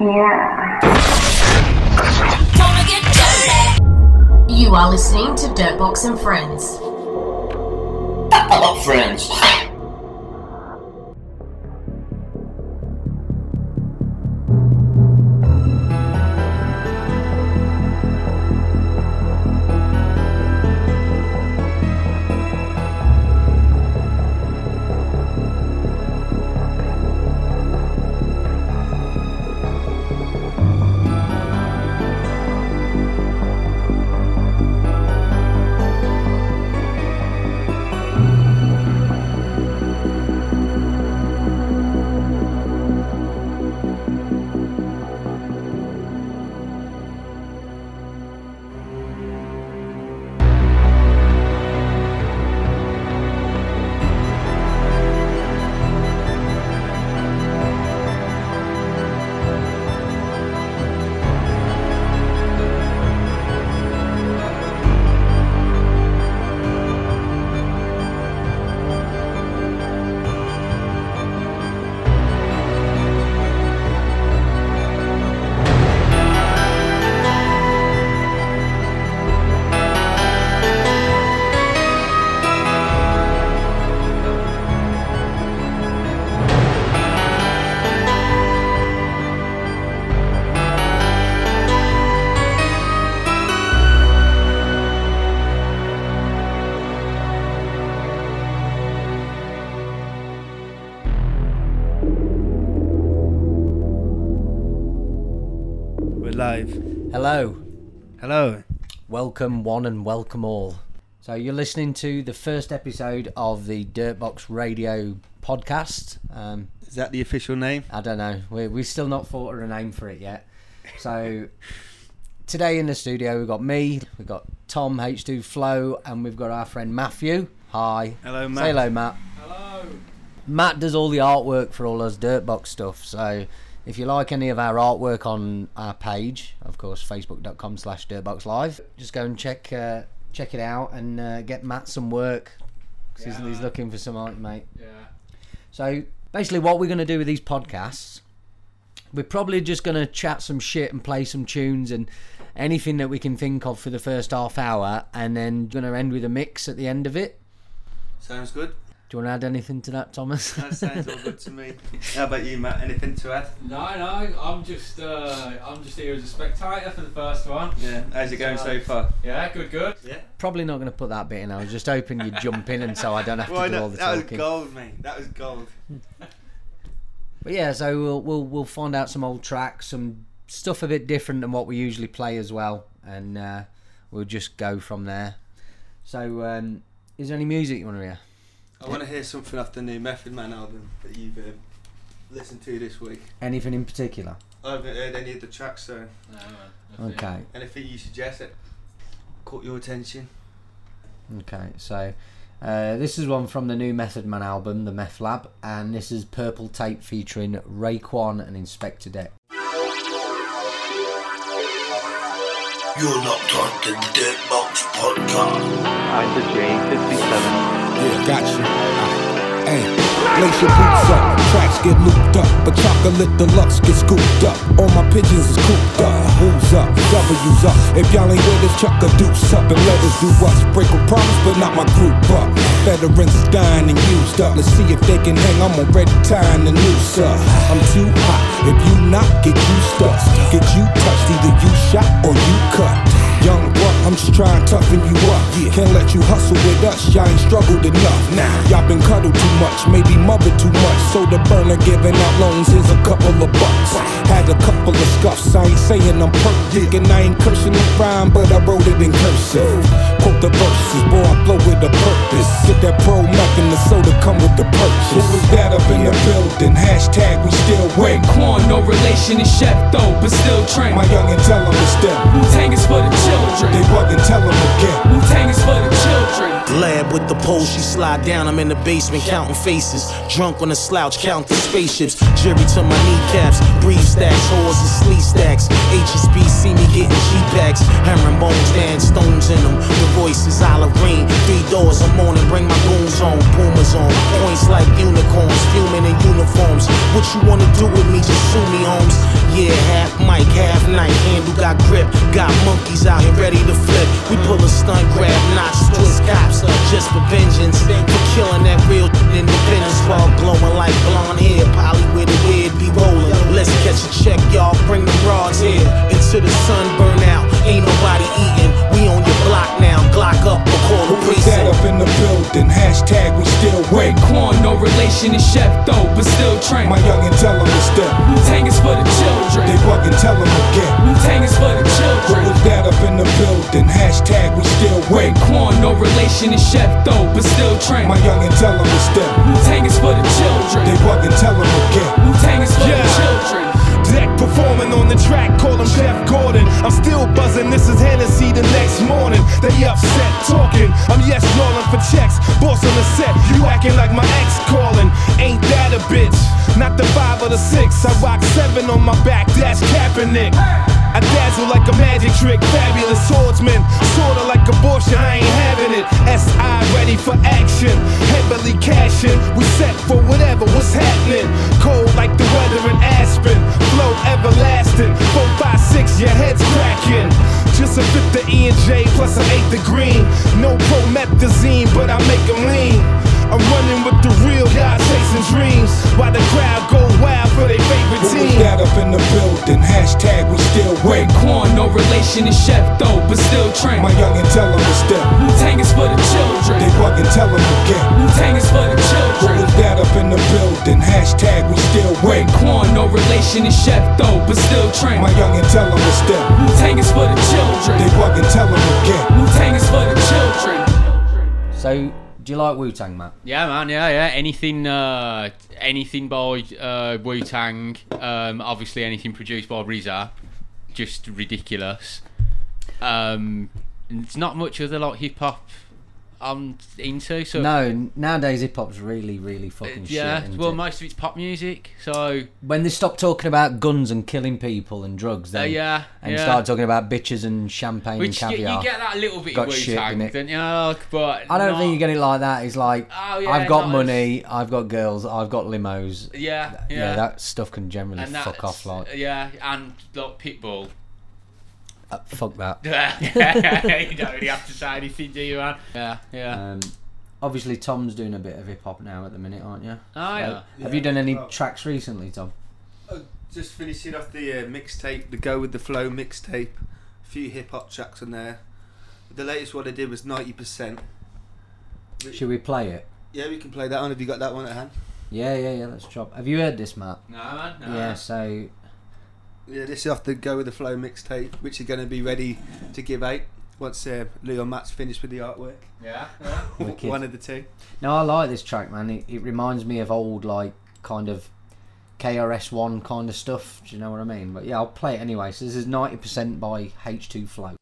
Yeah. You are listening to Dirtbox and Friends. Hello, friends. Welcome one and welcome all. So you're listening to the first episode of the Dirtbox Radio podcast. Um, Is that the official name? I don't know, we we still not thought of a name for it yet. So today in the studio we've got me, we've got Tom H2Flo, and we've got our friend Matthew. Hi. Hello, Matt. Say hello, Matt. Hello. Matt does all the artwork for all us Dirtbox stuff. So if you like any of our artwork on our page, of course, facebook.com slash dirtboxlive, just go and check uh, check it out and uh, get Matt some work. 'cause he's, he's looking for some art, mate. Yeah. So basically, what we're going to do with these podcasts, we're probably just going to chat some shit and play some tunes and anything that we can think of for the first half hour, and then going to end with a mix at the end of it. Sounds good. Do you want to add anything to that, Thomas? That sounds all good to me. How about you, Matt? Anything to add? No, no, I'm just uh, I'm just here as a spectator for the first one. Yeah. How's it going so far? Yeah, good, good. Yeah. Probably not going to put that bit in. I was just hoping you'd jump in, and so I don't have Why to do all not? the That was talking. gold, mate. That was gold. But yeah, so we'll we'll we'll find out some old tracks, some stuff a bit different than what we usually play as well, and uh, we'll just go from there. So, um, is there any music you want to hear? I want to hear something off the new Method Man album that you've uh, listened to this week. Anything in particular? I haven't heard any of the tracks, so No, man, that's. Okay, anything you suggest that caught your attention? okay. So, uh, this is one from the new Method Man album, the Meth Lab, and this is Purple Tape featuring Raekwon and Inspectah Deck. You're locked on to the Dirtbox Podcast. Isa J57. Yeah, gotcha. Hey, lace your boots up, tracks get looped up, but chocolate deluxe get scooped up. All my pigeons is cooped up. Who's up? W's up. If y'all ain't with us, chuck a deuce up and let us do us. Break a promise, but not my group up. Veterans is dying and used up. Let's see if they can hang. I'm already tying the noose up. I'm too hot. If you not, get you stuck. Get you touched. Either you shot or you cut. Young I'm just trying to toughen you up. Yeah. Can't let you hustle with us, y'all ain't struggled enough. Now, y'all been cuddled too much, maybe mothered too much. So the burner giving out loans is a couple of bucks. Had a couple of scuffs, I ain't saying I'm perfect. And I ain't cursing the rhyme, but I wrote it in cursive. Quote the verses, boy, I flow with a purpose. Get that pro Mac and the soda come with the purchase. Who was that up in the building? Hashtag we still wait. Raekwon, no relation to Chef though, but still train. My youngin' tell 'em it's them. Wu Tang is for the children. They buggin', tell 'em again. Wu Tang is for the children. Glad with the pole, she slide down. I'm in the basement counting faces. Drunk on a slouch, counting spaceships. Jury to my kneecaps. Breathe stacks, whores and sleep stacks. HSB see me getting G packs. Herringbone stand, stones in them. The voice is Irene. Three doors, I'm on and bring my goons home. Pumas on, points like unicorns, fuming in uniforms. What you wanna do with me? Just sue me, homes. Yeah, half mic, half night. Handle got grip. Got monkeys out here ready to flip. We pull a stunt, grab notch, twist cops just for vengeance. For killing that real independence while glowing like blonde hair. Polly with a weird be rolling. Let's catch a check, y'all. Bring the rods here. Into the sun, burn out. Ain't nobody eating. We on block now. Glock up or call the Who is that up in the building? Hashtag we still wait. Raekwon, no relation to Chef though, but still train. My youngin' tell him to step. Wu-Tang is for the children. They buggin', tell him again. Wu-Tang is for the Who children. is that up in the building? Hashtag we still wait. Raekwon, no relation to Chef though, but still train. My youngin' tell him to step. Wu-Tang is for the children. They buggin', tell him again. Wu-Tang is for Yeah. the children. Deck performing on the track, call him Chef Gordon. I'm still buzzing, this is Hennessy the next morning. They upset talking, I'm yes rolling for checks. Boss on the set, you acting like my ex calling. Ain't that a bitch? Not the five or the six. I rock seven on my back, that's Kaepernick. I dazzle like a magic trick, fabulous swordsman. Sorta like abortion, I ain't having it. SI ready for action, heavily cashing. We set for whatever, what's happening? Cold like the weather in Aspen, flow everlasting. Four, five, six, your head's cracking. Just a fifth of E and J plus an eighth of green. No promethazine, but I make make 'em lean. I'm running with the real guys chasing dreams. While the crowd go wild for their favorite Who is team. that up in the building? Hashtag we still wait. Raekwon, no relation to Chef though, but still train. My youngin' tell him to step. Wu-Tang is for the children. They children. buggin', tell him again. Wu-Tang is for the Who children. is that up in the building? Hashtag we still wait. Raekwon, no relation to Chef though, but still train. My youngin' tell him to step. Wu-Tang is for the children. They children. buggin', tell him again. Wu-Tang is for the children. So, do you like Wu Tang, Matt? Yeah, man. Yeah, yeah. Anything, uh, anything by uh, Wu Tang. Um, obviously, anything produced by RZA, just ridiculous. Um, it's not much other like hip hop I'm into. So No, nowadays hip hop's really, really fucking yeah. shit. isn't well, it? most of it's pop music. So when they stop talking about guns and killing people and drugs, then Uh, yeah, and yeah. start talking about bitches and champagne which and you, caviar. you get that a little bit got shit in it. don't you? Like, But I don't not- think you get it like that. It's like Oh, yeah, I've got not as- money, I've got girls, I've got limos. Yeah, yeah. yeah, that stuff can generally fuck off. Like yeah, and like Pitbull. Uh, fuck that. you don't really have to say anything, do you, man? Yeah, yeah. Um, obviously, Tom's doing a bit of hip hop now at the minute, aren't you? Oh, yeah. Have Yeah. you done any Oh. tracks recently, Tom? Uh, just finishing off the uh, mixtape, the Go with the Flow mixtape. A few hip hop tracks on there. The latest one I did was ninety percent. Should we play it? Yeah, we can play that one. Have you got that one at hand? Yeah, yeah, yeah. Let's chop. Have you heard this, Matt? no, man. No. Yeah. So Yeah, this is off the Go with the Flow mixtape, which is going to be ready to give out once uh, and Matt's finished with the artwork. Yeah, yeah. One of the two. no, I like this track, man. It, it reminds me of old like kind of KRS One kind of stuff. Do you know what I mean? But yeah, I'll play it anyway. So this is ninety percent by H2Flo.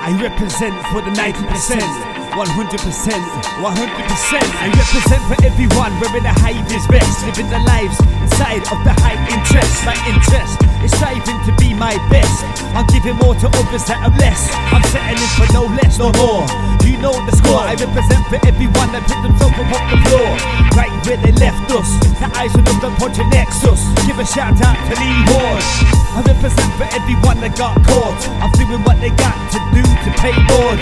I represent for the 90%, 100%, 100%. I represent for everyone wearing the highest best, living the lives inside of the high interest. My interest is striving to be my best. I'm giving more to others that have less. I'm settling for no less, no more. You know the score. I represent for everyone that put themselves up off the floor, right where they left us. The eyes of the Project Nexus. Give a shout out to Lee Ward. I represent for everyone that got caught. I'm doing what they got to do to pay board.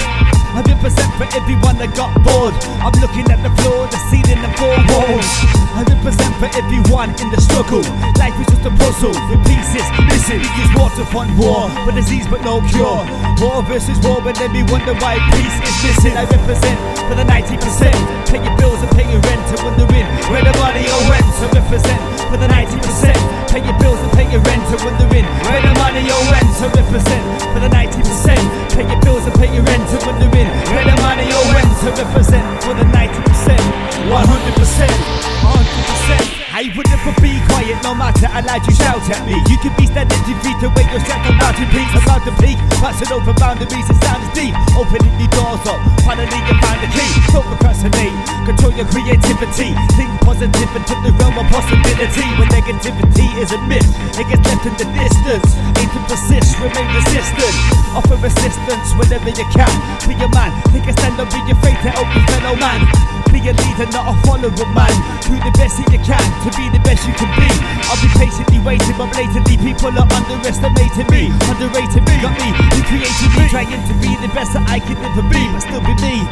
I represent for everyone that got bored. I'm looking at the floor, the ceiling, and four walls. I represent for everyone in the struggle. Life is just a puzzle with pieces. We use war to fund war, but disease but no cure. War versus war, but then we wonder why peace is missing. I represent for the 90%. Pay your bills and pay your rent and wondering where the money all went. I represent for the 90%. Pay your bills and pay your rent and wondering where the money all went. I represent for the 90%. Pay your bills and pay your rent and wondering where the money all went. I represent for the 90%. 100%. 100%. I would never be quiet no matter how loud you shout at me. You could be standing two feet away, you're strapped about to peak, about to peak. Passing over boundaries, the sound deep. Opening the doors up, finally you find the key. Don't procrastinate, control your creativity. Think positive into the realm of possibility. When negativity is a myth, it gets left in the distance. Aim to persist, remain resistant. Offer resistance whenever you can. Be a man, take a stand and be your fate to help your fellow man. Be a leader, not a follower, man. Do the best that you can to be the best you can be. I'll be patiently waiting, but blatantly people are underestimating me, underrating me. Got me, you created me, trying to be the best that I can ever be, but still be me.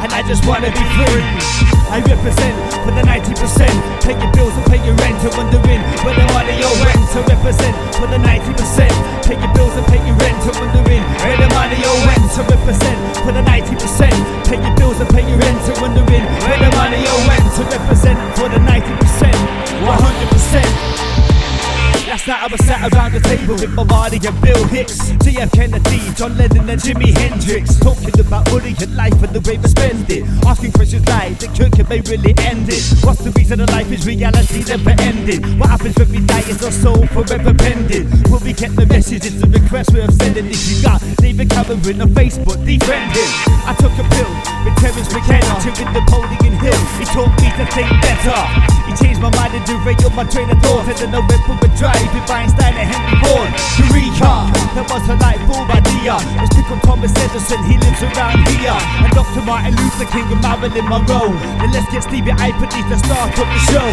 And I just wanna be free. I represent for the 90%. Pay your bills and pay your rent. And wondering where the money all went. So represent for the 90%. Pay your bills and pay your rent. And wondering where the money all went. to represent for the 90%. Pay your bills and pay your rent. And wondering where the money all went. to represent for the 90%. 100%. Last night I was sat around the table with my body and Bill Hicks, JF Kennedy, John Lennon and Jimi Hendrix, talking about money and life and the way we spend it. Asking questions like the cure can may really end it. What's the reason that life is reality never ending? What happens when we die? Is our soul forever pending? Will we get the message? It's a request we're sending. If you got David Cameron on Facebook defending. I took a pill with Terence McKenna, to with Napoleon Hill. He taught me to think better. He changed my mind and derailed my train of thought. And then I went for a drive with Einstein and Henry Ford. Eureka! That was a light bulb idea. Let's pick up Thomas Edison, he lives around here. And Dr. Martin Luther King and Marilyn Monroe. Then let's get Stevie I beneath the start of the show.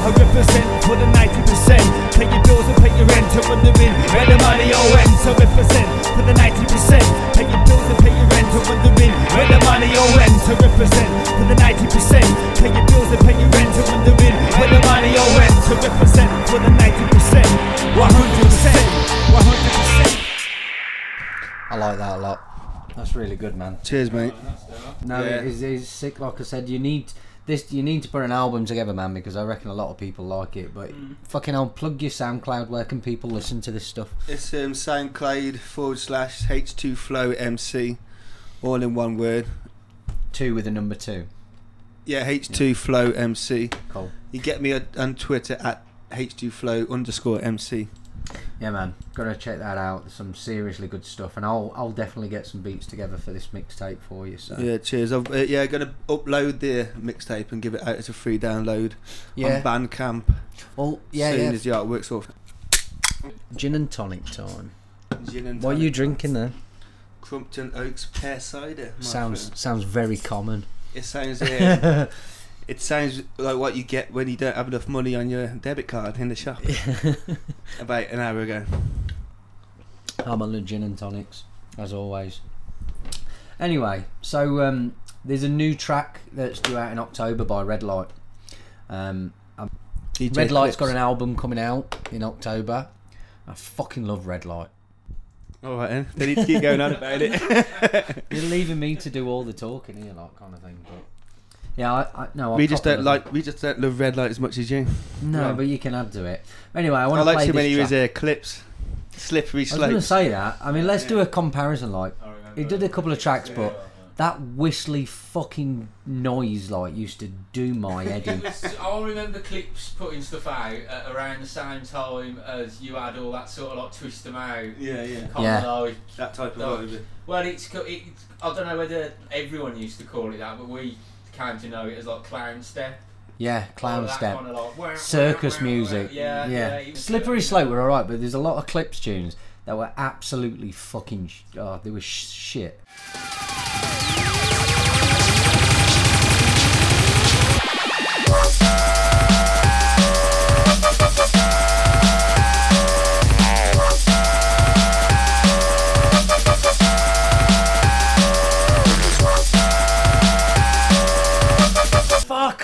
I represent for the 90%. Pay your bills and pay your rent. And wondering where the money all went. So represent for the 90%. Pay your bills and pay your rent. And wondering where the money all went. So represent for the 90%. Pay your bills and pay your rent. And wondering where the money all went. So represent for the 90%. 100%. 100%. I like that a lot. That's really good, man. Cheers, mate. No, Yeah. it is, it is sick. Like I said, you need this. You need to put an album together, man, because I reckon a lot of people like it. But fucking hell, plug your SoundCloud. Where can people listen to this stuff? It's um, SoundCloud forward slash H2Flo MC, all in one word. Two with a number two. Yeah, H2Flo MC. Cool. You get me on- on Twitter at H2Flo underscore MC. Yeah, man, gotta check that out. There's some seriously good stuff, and I'll I'll definitely get some beats together for this mixtape for you. So Yeah, cheers. I've, uh, yeah, gonna upload the mixtape and give it out as a free download Yeah. on Bandcamp. Well, yeah, soon yeah. as the artwork's off. Gin and tonic time. Gin and What are you drinking there? Crumpton Oaks pear cider. Sounds friend. sounds very common. It sounds. Uh, it sounds like what you get when you don't have enough money on your debit card in the shop. About an hour ago. I'm on the gin and tonics, as always. Anyway, so um, there's a new track that's due out in October by Redlight. Um, Redlight's got an album coming out in October. I fucking love Redlight. All right, then. They need to keep going on about it. You're leaving me to do all the talking here, like kind of thing. But yeah, I, I no, I we just don't love like. We just don't love Redlight as much as you. No, Right. but you can add to it. Anyway, I I, want to like play too many this of track. his uh, clips. Slippery I was going to slopes. say that. I mean, let's do a comparison. Like, he did a couple of tracks, but that whistly fucking noise like used to do my head in. I remember clips putting stuff out at around the same time as you had all that sort of like twist them out. Yeah, yeah. Kind Yeah. of like That type of like- vibe. Well, it's co- it, I don't know whether everyone used to call it that, but we came to know it as like clown step. Yeah, clown All step, kinda like, circus wah, wah, wah. music. Yeah, yeah, it was- Slippery Slope were alright, but there's a lot of clips tunes that were absolutely fucking. Sh- oh, they were sh- shit.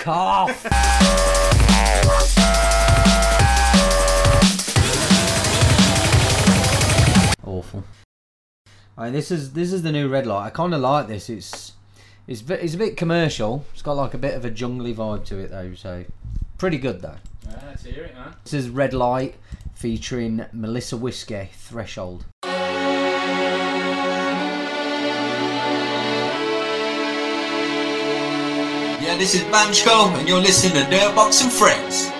Fuck off! Awful. I mean, this is this is the new Redlight. I kind of like this. It's it's bit, it's a bit commercial. It's got like a bit of a jungly vibe to it though. So pretty good though. Yeah, let's hear it, man. This is Redlight featuring Melisa Whiskey Threshold. This is Banchko, and you're listening to Dirtbox and Friends.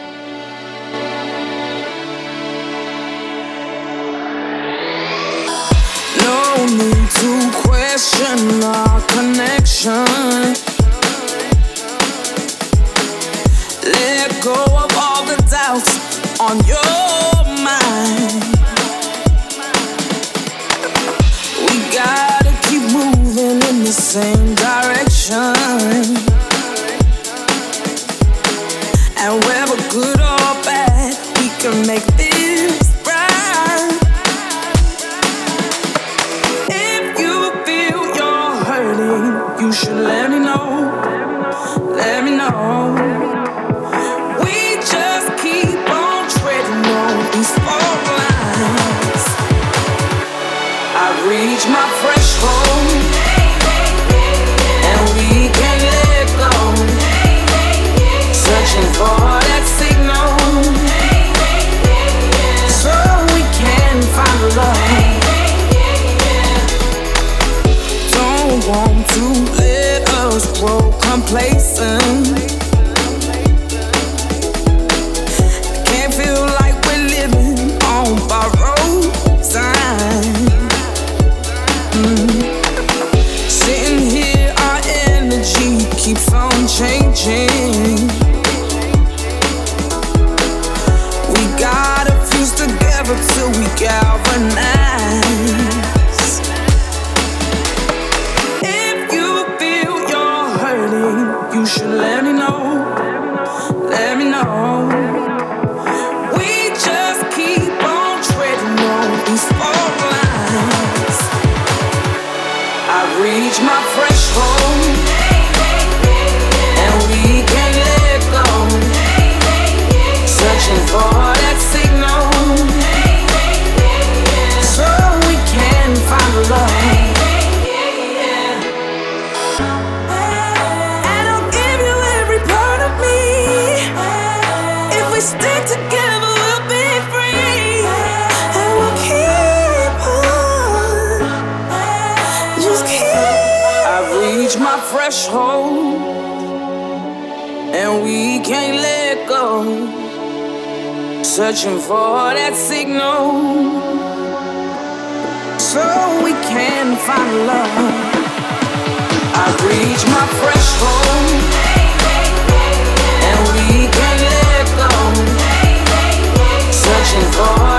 No need to question our connection. Let go of all the doubts on your mind. We gotta keep moving in the same direction. to make this Searching for that signal. So we can find love. I reach my threshold, and we can't let go. Searching for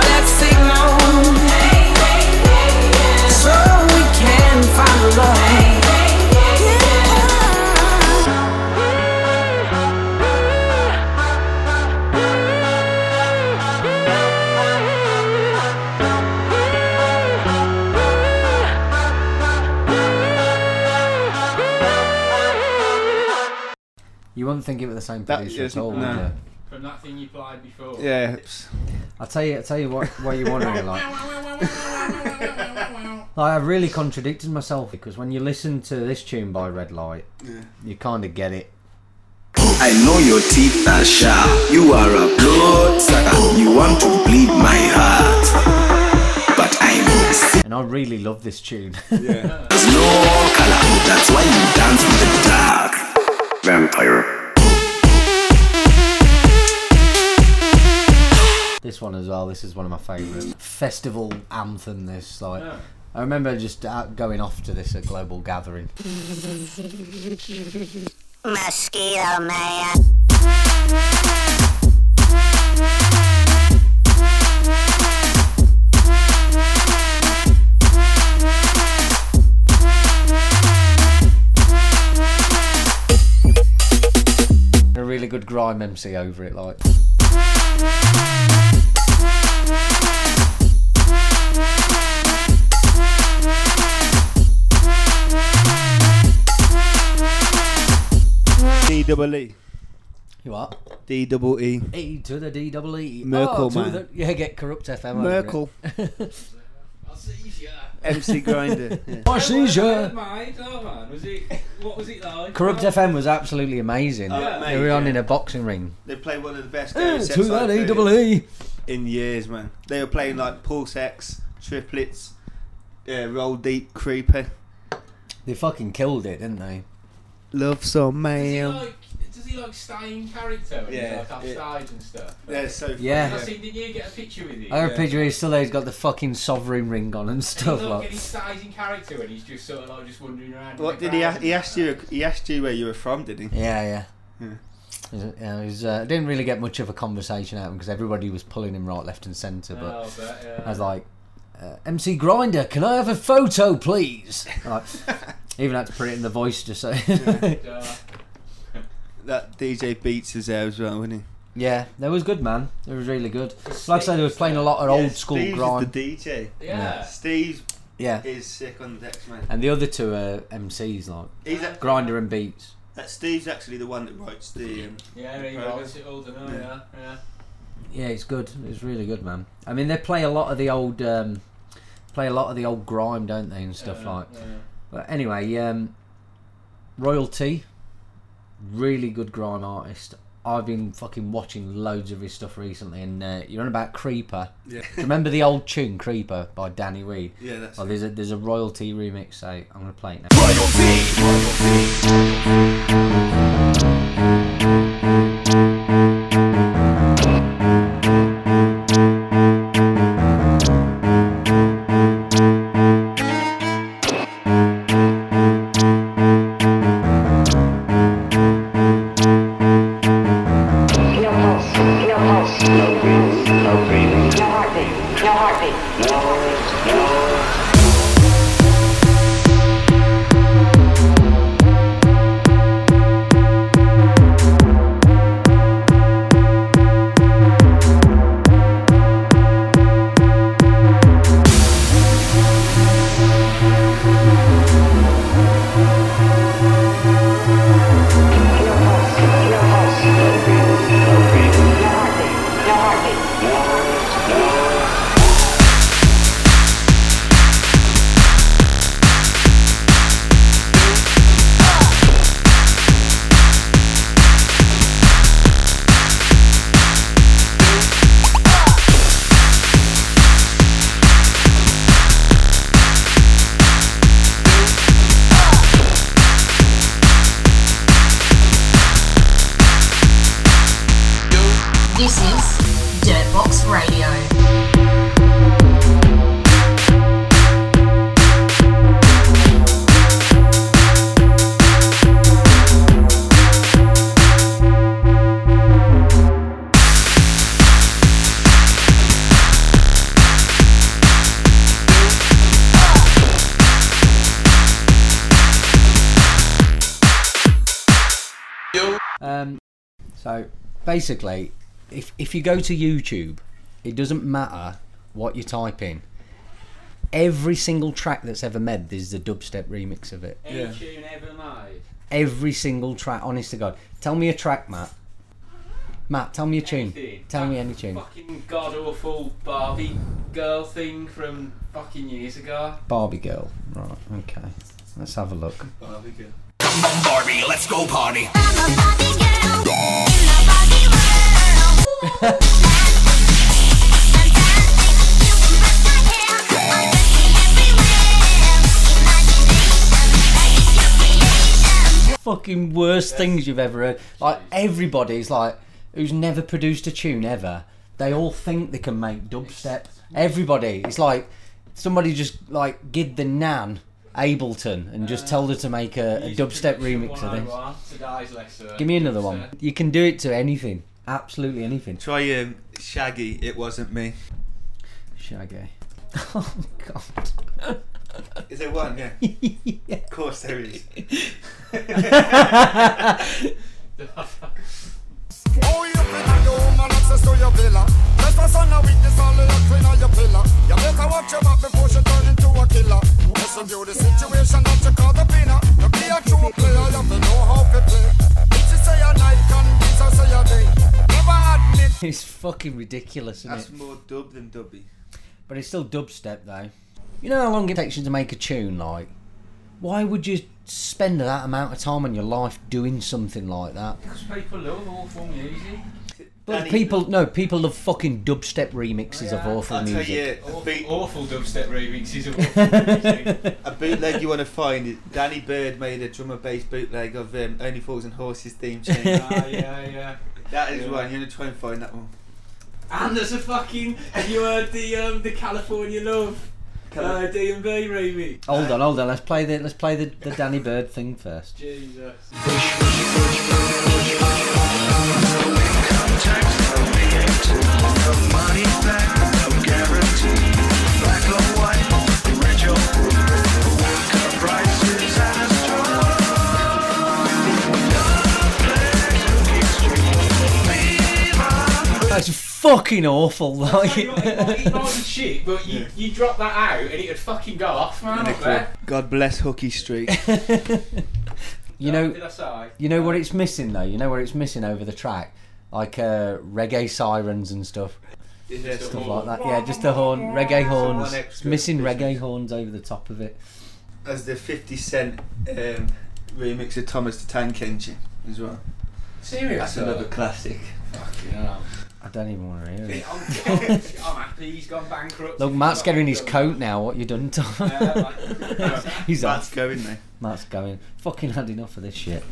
wouldn't think it was the same That producer at isn't- all, would no. you? From that thing you played before. Yeah. it's- I'll tell you, I'll tell you what, what you're wondering. Like, like, I've really contradicted myself because when you listen to this tune by Redlight, Yeah. you kind of get it. I know your teeth are sharp. You are a blood sucker. You want to bleed my heart. But I'm. And I really love this tune. Yeah. There's no color. That's why you dance with the dark. Vampire. This one as well. This is one of my favourite festival anthem. This like, Yeah. I remember just out going off to this at Global Gathering. Mosquito man. A really good grime MC over it, like. Double E. You what? D double E. E to the D double E. Merkel, oh, to man. The, yeah, get Korrupt FM. over Merkel. it. MC Grindah. Yeah. She's yeah. mate? Oh man, was it? What was it like? Korrupt FM was absolutely amazing. Oh, they mate, were on yeah. in a boxing ring. They played one of the best dance to that I've E double E. in years, man. They were playing like Pulse X, triplets, uh, Roll Deep, Creeper. They fucking killed it, didn't they? Love some Does he man. like? Does he like stay in character when Yeah, he's like off yeah. stage and stuff? Yeah, so funny. Yeah. I seen, did you get a picture with him? I heard a picture he's still there. He's got the fucking sovereign ring on and And stuff he, like, like. and he stays in character and he's just sort of like just wandering around. What did he? crowd a- He and asked you. He asked you where you were from, did he? Yeah, yeah. Yeah. He's- Yeah, he's, uh, didn't really get much of a conversation out of him because everybody was pulling him right, left, and centre. But Oh, I bet, yeah. I was like, uh, "MC Grindah, can I have a photo, please?" Like, even had to put it in the voice to say. That DJ Beats is there as well, wasn't he? yeah, that was good, man. It was really good. Like I said, they was playing a lot of Yeah, old school Steve's grime. the DJ. Yeah. Steve Yeah, is sick on the decks, man. and the other two are MCs like He's a, Grindah and Beats. that Steve's actually the one that writes the. Um, yeah, he program. writes it all, don't know, yeah, yeah. Yeah, it's good. It's really good, man. I mean, they play a lot of the old, um, Play a lot of the old grime, don't they, and stuff Yeah, like. yeah. But anyway, um, Royal T, really good grime artist. I've been fucking watching loads of his stuff recently, and uh, you're on about Creeper. Yeah. Do you remember the old tune Creeper by Danny Weed? Yeah, that's Well, there's a there's a Royal T remix, so I'm gonna play it now. No Um, so basically, if if you go to YouTube, it doesn't matter what you type in. Every single track that's ever made, there's a dubstep remix of it. Any tune ever made. Every single track, honest to God. Tell me a track, Matt. Matt, tell me a tune. Anything. Tell me any tune. Fucking god awful Barbie girl thing from fucking years ago. Barbie Girl. Right, okay. Let's have a look. Barbie girl. Barbie, let's go party. Fucking worst things you've ever heard. Like, everybody's like, who's never produced a tune ever, they all think they can make dubstep. Everybody. It's like somebody just, like, give the Nan Ableton and just tell her to make a, a dubstep remix of this. Give me another one. You can do it to anything. Absolutely anything. Try um, Shaggy. It wasn't me. Shaggy. Oh god. Is there one? Yeah. Of course there is. Oh, you finna your woman access to your villa. Just a son of weakness, all of your clean your pillar. You better watch your back before she turn into a killer. Listen to the situation that you call the winner. To be a true player, you have to know how to play. If she say a night, convince her say a day. Never admit. It's fucking ridiculous, isn't That's it? more dub than dubby. But it's still dubstep though. You know how long it takes you to make a tune, like? Why would you spend that amount of time in your life doing something like that? Because people love awful music. But Danny- people, no, people love fucking dubstep remixes of awful I'll tell music. you, a, Awful, beat, awful dubstep remixes of awful music. a bootleg you want to find is Danny Byrd made a drummer bass bootleg of um, Only Fools and Horses theme tune. Ah, yeah, yeah. that is Yeah. one. You're gonna try and find that one. And there's a fucking. Have you heard the um the California Love uh, D and B remix? Hold on, hold on. Let's play the let's play the, the Danny Byrd thing first. Jesus. That's fucking awful. Like, it might, it might be shit, but you, you drop that out and it'd fucking go off, man. I bet. God bless Hooky Street. you know, Did I say? you know what it's missing though. You know what it's missing over the track, like uh, reggae sirens and stuff. Yeah, stuff like that. Yeah, just the horn, reggae horns. It's missing reggae horns over the top of it. As the 50 Cent um, remix of Thomas the Tank Engine as well. Serious? That's another classic. I don't even want to hear it. I'm, I'm, I'm happy he's gone bankrupt. Look, Matt's getting his coat now. What you done, Tom? He's Matt's off. going now. Matt's going. Fucking had enough of this shit.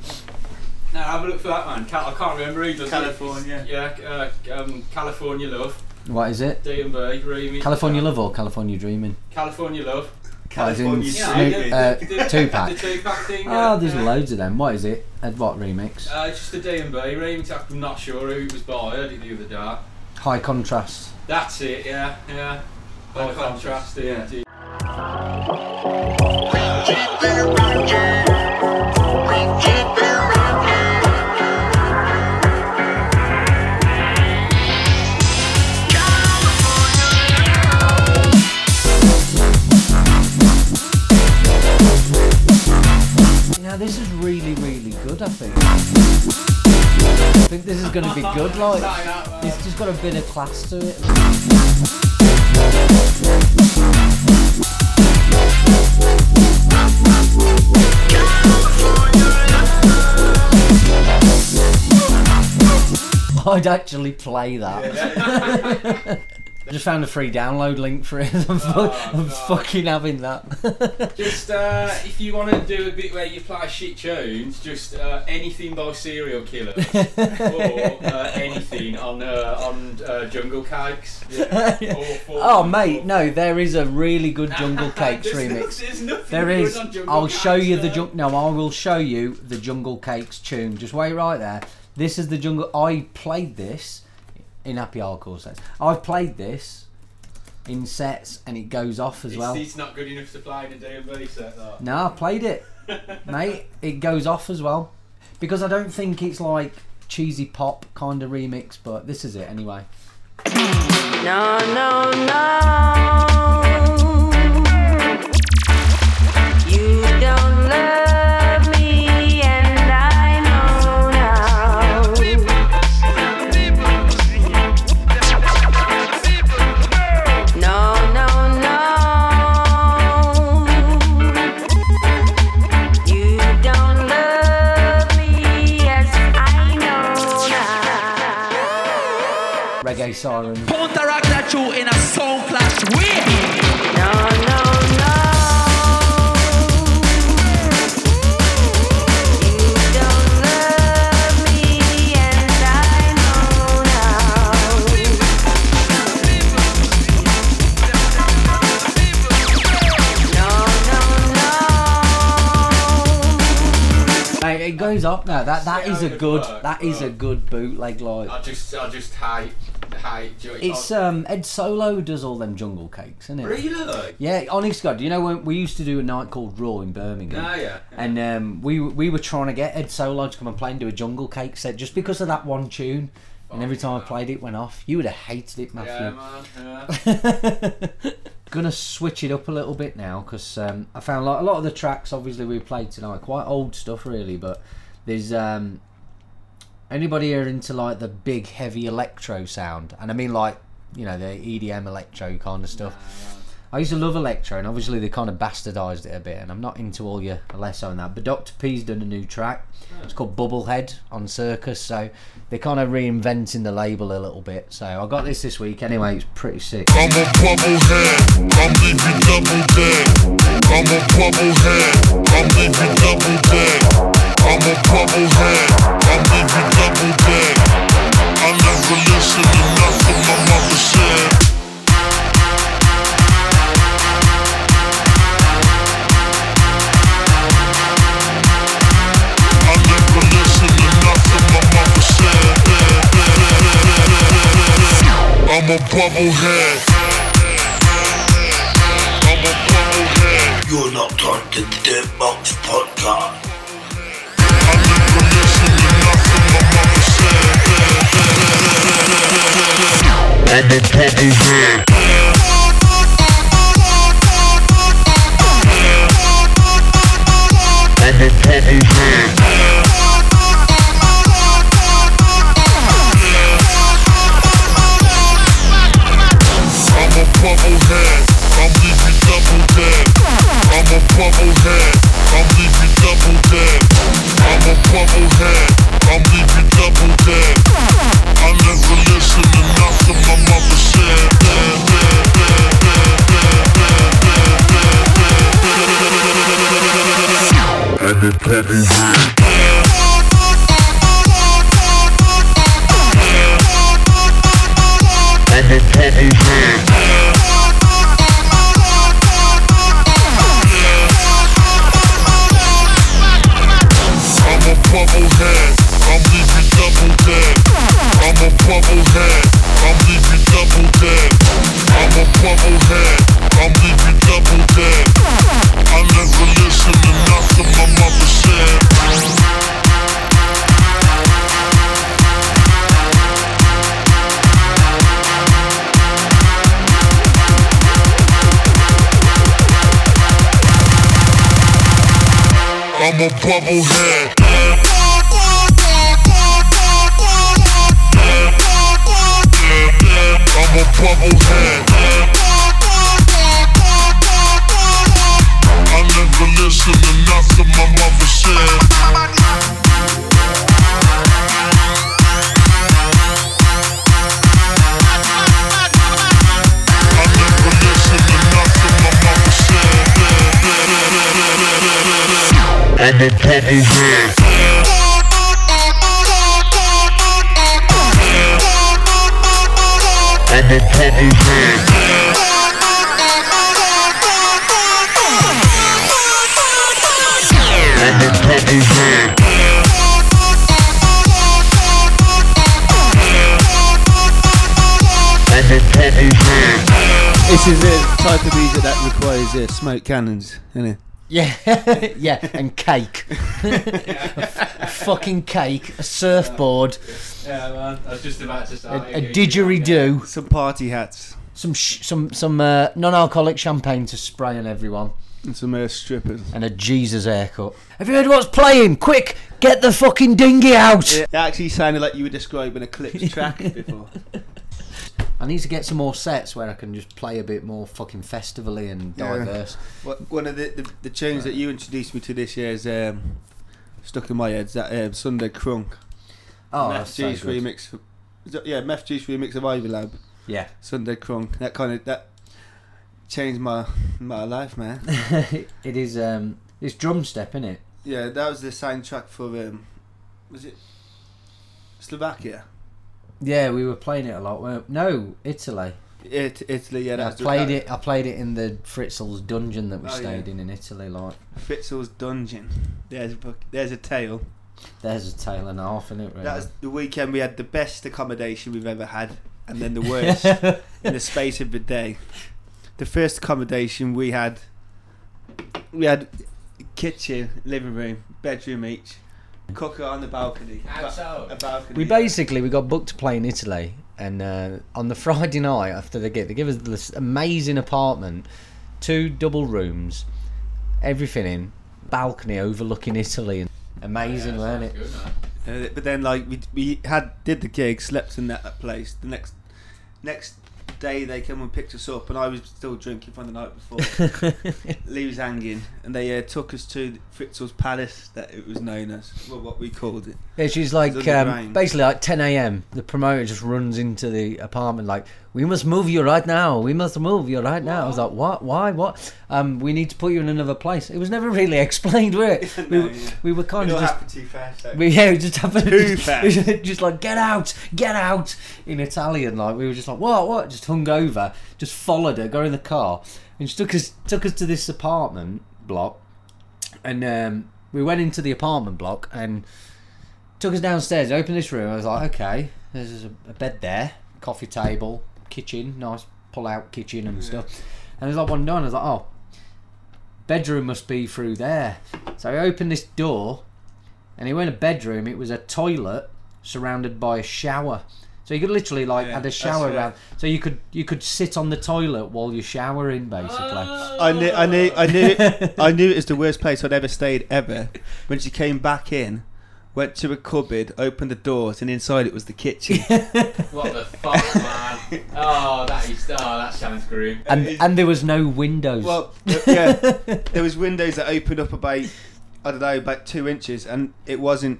Now have a look for that man. Cal- I can't remember who does California. It. Yeah, uh, um, California Love. What is it? D and B remix. California Love or California Dreaming? California Love. As in California Snoop, Dreaming. uh, The- the- Tupac. The Tupac thing. yeah. Oh, there's yeah. loads of them. What is it? Ed what remix? Uh, it's just a D and B remix. I'm not sure who it was by. I heard it the other day. High contrast. That's it. Yeah, yeah. High contrast. Yeah. Yeah, I think this is going to be good. Like, it's just got a bit of class to it. I'd actually play that. I just found a free download link for it. I'm, fu- Oh, I'm fucking having that. Just uh, if you want to do a bit where you play shit tunes, just uh, anything by serial Killer or uh, anything on uh, on uh, Jungle Cakes. Awful. oh mate, no, there is a really good Jungle Cakes There's no- remix. nothing There Jungle I'll show Cakes, you the jung- No, I will show you the Jungle Cakes tune. Just wait right there. This is the Jungle. I played this in Happy Hardcore sets. I've played this in sets, and it goes off as It's, well. it's not good enough to play in a D&B set though. No, I played it, mate. It goes off as well because I don't think it's like cheesy pop kind of remix, but this is it anyway. No, no, no. Now. Reggae siren. Counteract that you in a sound clash way. No, no, no. You don't love me, and I know Mate, it goes up now. That that is a good good. That is a good bootleg. Like I just I just hate it's um Ed Solo does all them jungle cakes, isn't it? Really? Yeah, honest God, you know when we used to do a night called Raw in Birmingham? Ah, yeah. And um, we we were trying to get Ed Solo to come and play and do a jungle cake set just because of that one tune. And every time I played it, it went off. You would have hated it, Matthew. Yeah, man. Yeah. Gonna switch it up a little bit now because um, I found like a lot of the tracks, obviously we played tonight, quite old stuff really. But there's um, anybody here into like the big heavy electro sound, and I mean like you know the EDM electro kind of stuff. I used to love electro, and obviously they kind of bastardised it a bit, and I'm not into all your Alesso and that. But Dr. P's done a new track. It's called Bubblehead on Circus, so they're kind of reinventing the label a little bit. So I got this this week anyway. It's pretty sick. I'm a bubblehead, I'm leaving double dead. I'm a bubblehead, I'm leaving double dead. I'm a bubblehead, Dead. I never listen to nothing my mother said. I'm a bubblehead. I'm a bubblehead. You're locked on to the Dirt Box Podcast. I'm a purple head. I'm a bubble head, I'm a double dead. I'm a bubble head, I'm double dead. I'm a bubble head. the fucking. I'm a bubble head. Bubble. I'm a. I'm a. This is the type of music that requires uh, smoke cannons, isn't it? Yeah, yeah, and cake. a, f- a fucking cake, a surfboard, Yeah, man. I was just about to a, start. a didgeridoo, Some party hats some sh- some some uh, non-alcoholic champagne to spray on everyone, and some uh, strippers. and a Jesus haircut. Have you heard what's playing? Quick, get the fucking dinghy out! It actually sounded like you were describing a Clips track before. I need to get some more sets where I can just play a bit more fucking festivally and Yeah. diverse. One of the, the, the tunes that you introduced me to this year is um, stuck in my head. Is that um, Sunday Crunk? Oh, Meth that's so Juice good. remix. of- that, yeah, Mefjus remix of Ivy Lab. Yeah. Sunday Crunk. That kind of that changed my my life, man. it is um, it's drum step, isn't it? yeah, that was the soundtrack for um, was it Slovakia? Yeah, we were playing it a lot. weren't- No, Italy. It, Italy, yeah. Yeah, I played it. I played it in the Fritzl's dungeon that we Oh, stayed yeah. in in Italy. Like, Fritzl's Dungeon. There's a book, there's a tale. there's a tail and a half in it. Really. That was the weekend we had the best accommodation we've ever had, and then the worst in the space of a day. The first accommodation we had, we had kitchen, living room, bedroom each, cooker on the balcony, ba- a balcony. we basically we got booked to play in Italy, and uh, on the Friday night after the gig, they give us this amazing apartment, two double rooms, everything in, balcony overlooking Italy, and amazing, weren't it? Uh, but then like we we had did the gig, slept in that, that place. The next next day they come and picked us up, and I was still drinking from the night before. Lee was hanging, and they uh, took us to Fritzl's Palace, that it was known as, well, what we called it. She's It like um, basically like 10 a.m. The promoter just runs into the apartment like, "We must move you right now. We must move you right now." I was like, "What? Why? What? Um, we need to put you in another place." It was never really explained, were it? we, No, were, yeah. we were kind It of just. too fast. though. We, yeah, we just happened Too just, fast. just like get out, get out in Italian. Like we were just like what, what? Just hung over, just followed her, got in the car, and she took us took us to this apartment block, and um, we went into the apartment block and took us downstairs. Opened this room. I was like, okay, there's a, a bed there, coffee table, kitchen, nice pull out kitchen and stuff. And there's like one door, and I was like, oh, bedroom must be through there. So I opened this door, and it went a bedroom. It was a toilet surrounded by a shower. So you could literally like Yeah, had a shower around. So you could you could sit on the toilet while you're showering, basically. I knew, I knew, I knew, I knew it was the worst place I'd ever stayed ever. When she came back in, went to a cupboard, opened the doors, and inside it was the kitchen. What the fuck, man? Oh, that is. Oh, that sounds grim. and and there was no windows. well, yeah, there was windows that opened up about, I don't know, about two inches, and it wasn't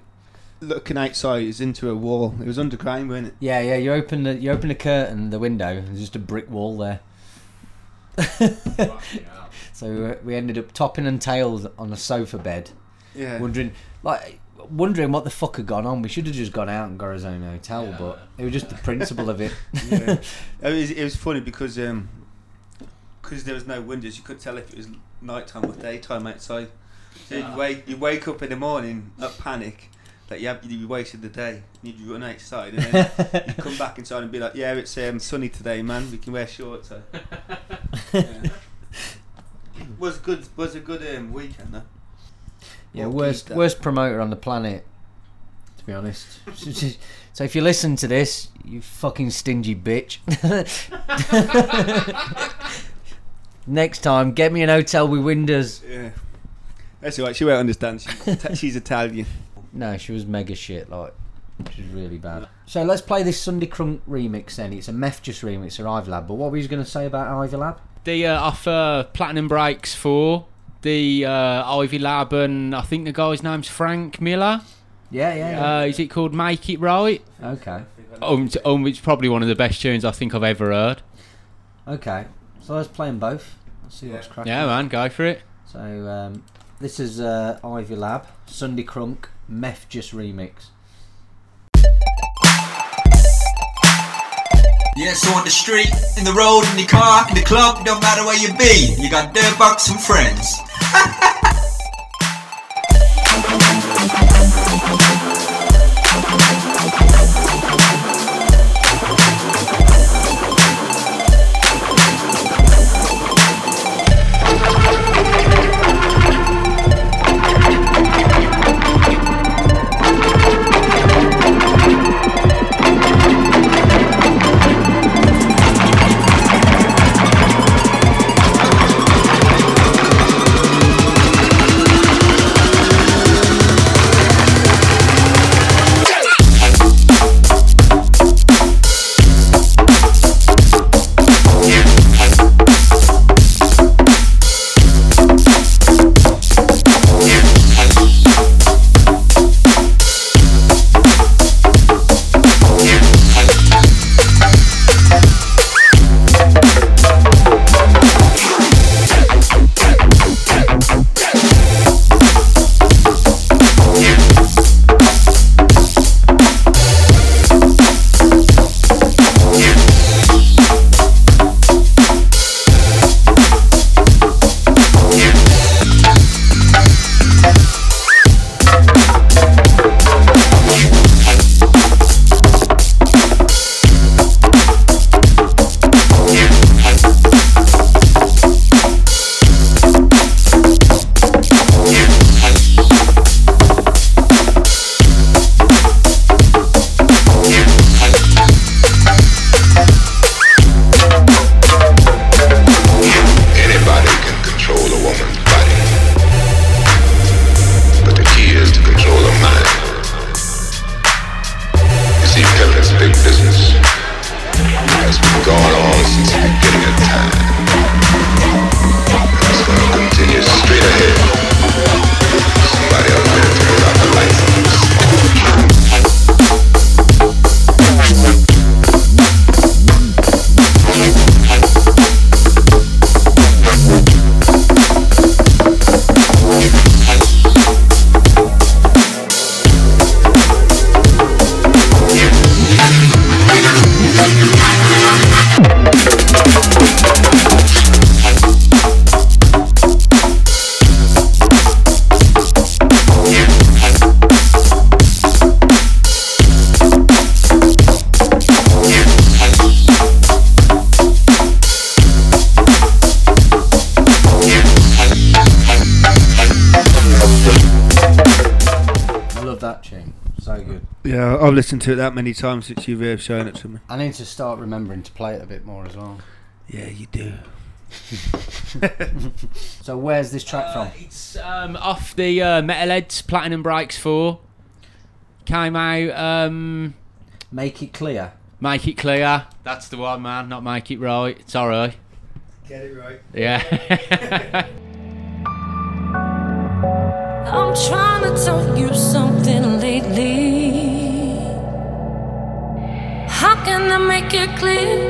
looking outside. It was into a wall. It was underground, wasn't it? Yeah, yeah. You open the you open the curtain, the window, and there's just a brick wall there. so uh, we ended up topping and tails on a sofa bed. Yeah. wondering like wondering what the fuck had gone on. We should have just gone out and got his own hotel, but it was just the principle of it. yeah. it, was, it was funny because um 'cause there was no windows, you couldn't tell if it was nighttime or daytime outside. So Yeah. you wake you wake up in the morning up panic that you have you wasted the day. You'd run outside and then you come back inside and be like, yeah, it's um, sunny today, man. We can wear shorts. So. yeah. Was good. Was a good um, weekend though. Yeah, Well, worst keep worst promoter on the planet. To be honest. so if you listen to this, you fucking stingy bitch. Next time, get me an hotel with windows. Yeah. That's alright. She won't understand. She's, she's Italian. No, she was mega shit. Like, she was really bad. So let's play this Sunday Crunk remix then. It's a Mefjus remix of Ivy Lab. But what were you going to say about Ivy Lab? They uh, offer Platinum Breaks for the uh, Ivy Lab, and I think the guy's name's Frank Miller. Yeah, yeah, yeah. Uh, is it called Make It Right? Okay. Um, it's, um, it's probably one of the best tunes I think I've ever heard. Okay. So let's play them both. Let's see what's cracking. Yeah, man, go for it. So um, this is uh, Ivy Lab, Sunday Crunk, Mefjus remix. Yeah, so on the street, in the road, in the car, in the club, don't matter where you be, you got Dirtbox and friends. I've listened to it that many times since you've uh, shown it to me. I need to start remembering to play it a bit more as well. Yeah, you do. so where's this track from? It's um, off the uh, Metalheadz Platinum Breaks 4. Came out. Um, Make it clear. Make it clear. That's the one, man. Not make it right. It's alright. Get it right. Yeah. clear?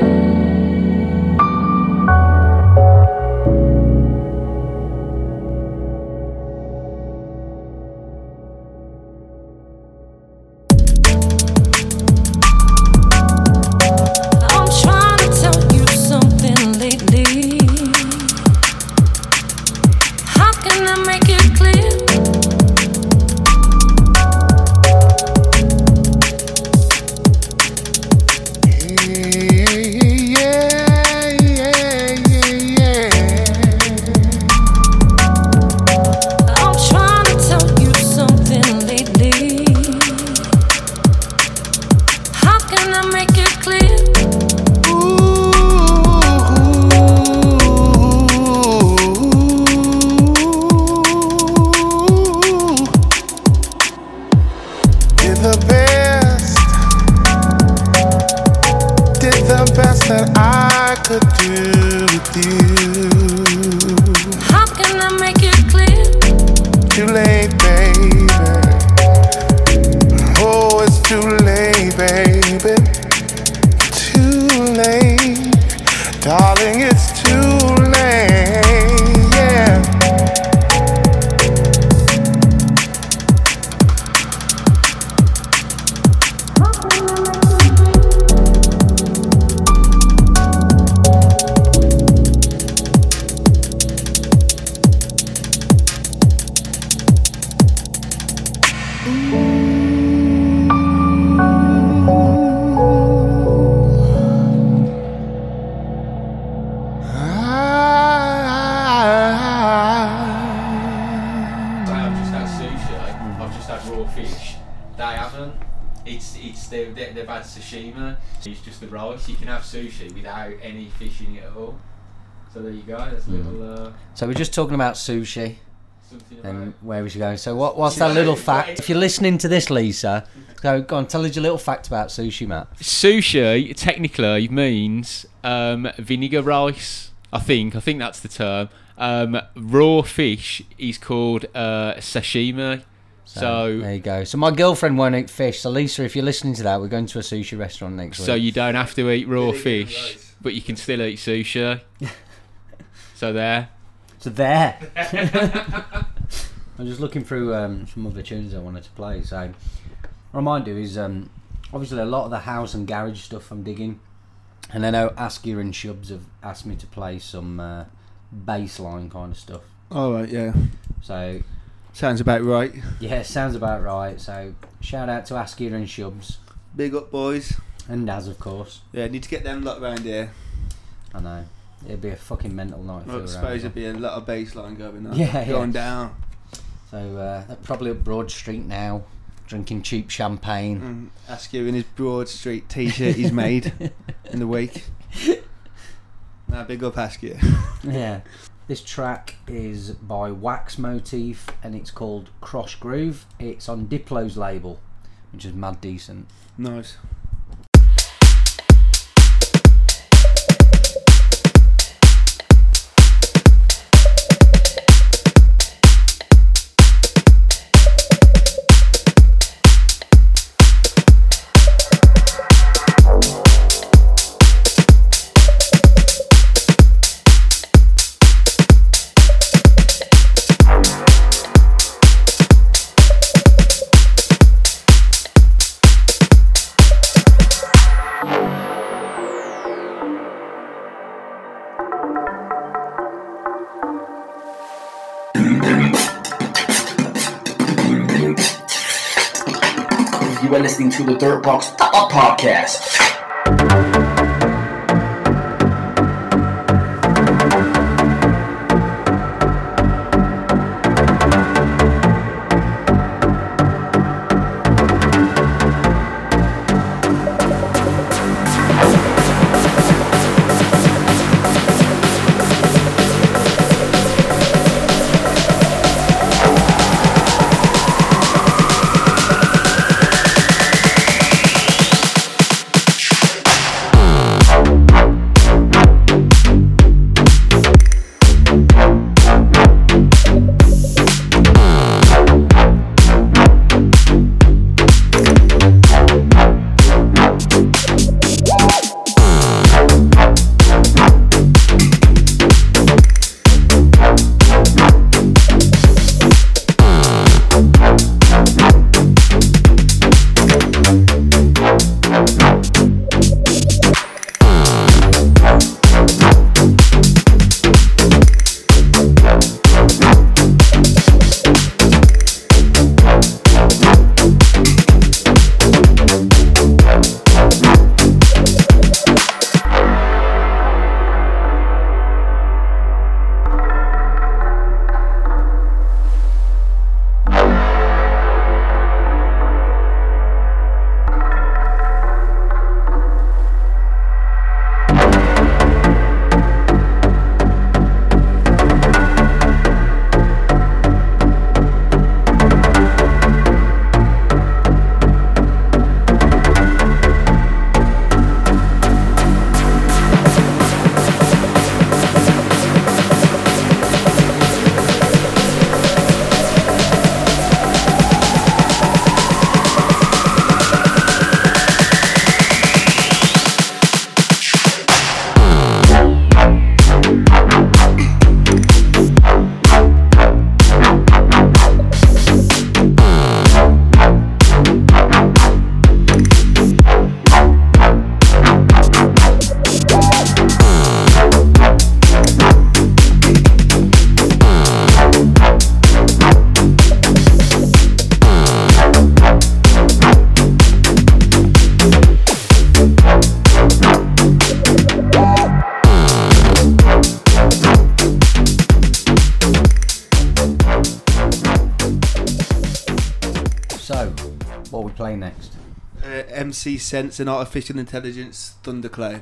I make it clear? Talking about sushi and where we should go. So what, what's that little fact? If you're listening to this, Lisa, go go on. Tell us your little fact about sushi, Matt. Sushi technically means um, vinegar rice. I think. I think that's the term. Um, raw fish is called uh, sashimi. So, there you go. So my girlfriend won't eat fish. So Lisa, if you're listening to that, we're going to a sushi restaurant next week. so you don't have to eat raw fish, but you can still eat sushi. so there. So there. I'm just looking through um, some other tunes I wanted to play. So, what I might do is um, obviously a lot of the house and garage stuff I'm digging, and I know Askia and Shubs have asked me to play some uh, bassline kind of stuff. All right, yeah. So, Sounds about right. yeah, sounds about right. So, shout out to Askia and Shubs Big up, boys. and Daz, of course. Yeah, need to get them lot round here. I know it'd be a fucking mental night. I they were around suppose there'd be a lot of bassline going on. Yeah, going yeah. down. So uh, probably up Broad Street now, drinking cheap champagne. Mm, Askia in his Broad Street T-shirt he's made in the week. Now, big up, Askia. Yeah. This track is by Wax Motif and it's called Krush Groove. It's on Diplo's label, which is mad decent. Nice. Listening to the Dirtbox Podcast. MC Sense and Artificial Intelligence Thundercloud.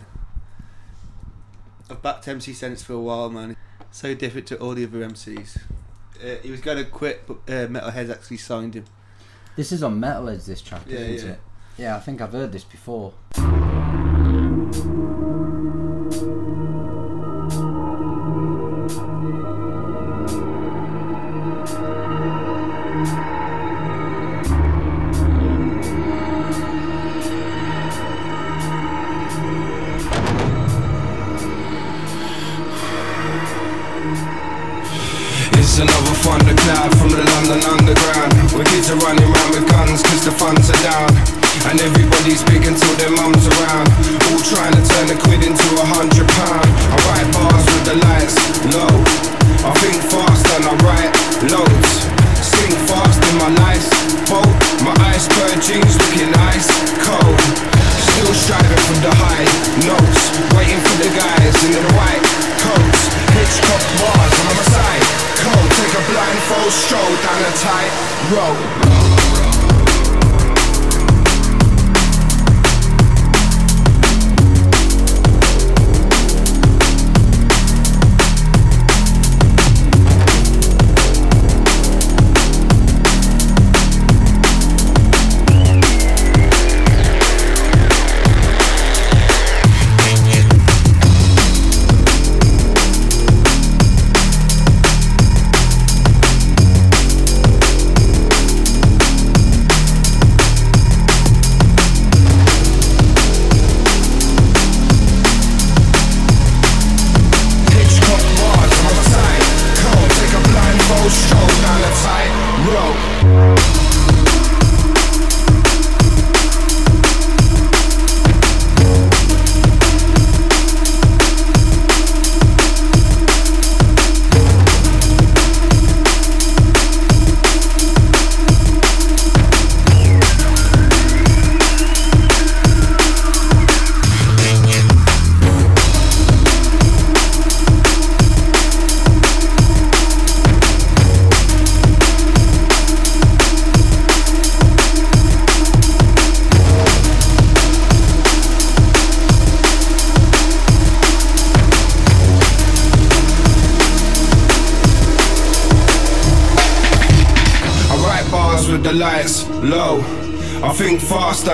I've backed MC Sense for a while, man. So different to all the other MCs. Uh, he was going to quit, but uh, Metalheadz actually signed him. This is on Metalheadz, this track, Yeah, isn't yeah. it? Yeah, I think I've heard this before.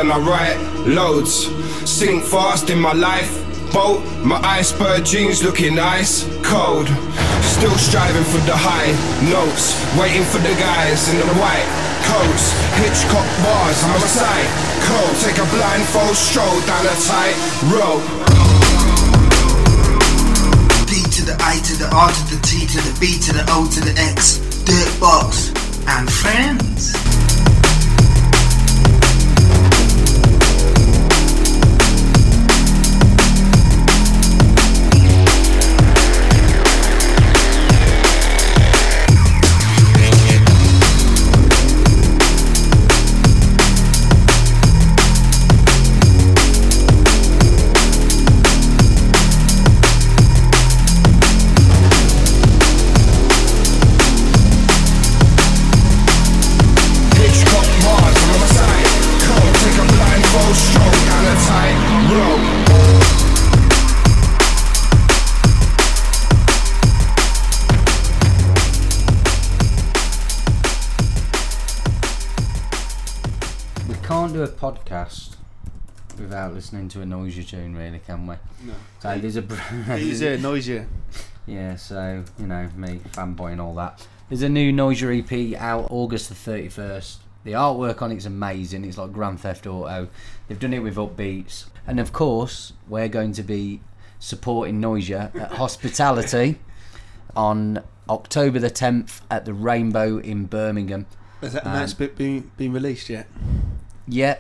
And I write loads. Sink fast in my life. Boat, my iceberg jeans looking ice cold. Still striving for the high notes. Waiting for the guys in the white coats. Hitchcock bars my side. Cold, take a blindfold stroll down a tight rope. To the I to the R to the T to the B to the O to the X, Dirtbox, and friends. Without listening to a Noisia tune, really, can we? No. So there's a. br- He's a noisier. Yeah, so you know me, fanboy and all that. There's a new Noisia EP out August the 31st. The artwork on it's amazing. It's like Grand Theft Auto. They've done it with upbeats, and of course we're going to be supporting Noisia at Hospitality on October the 10th at the Rainbow in Birmingham. Has that Um, announcement been, been released yet? Yeah.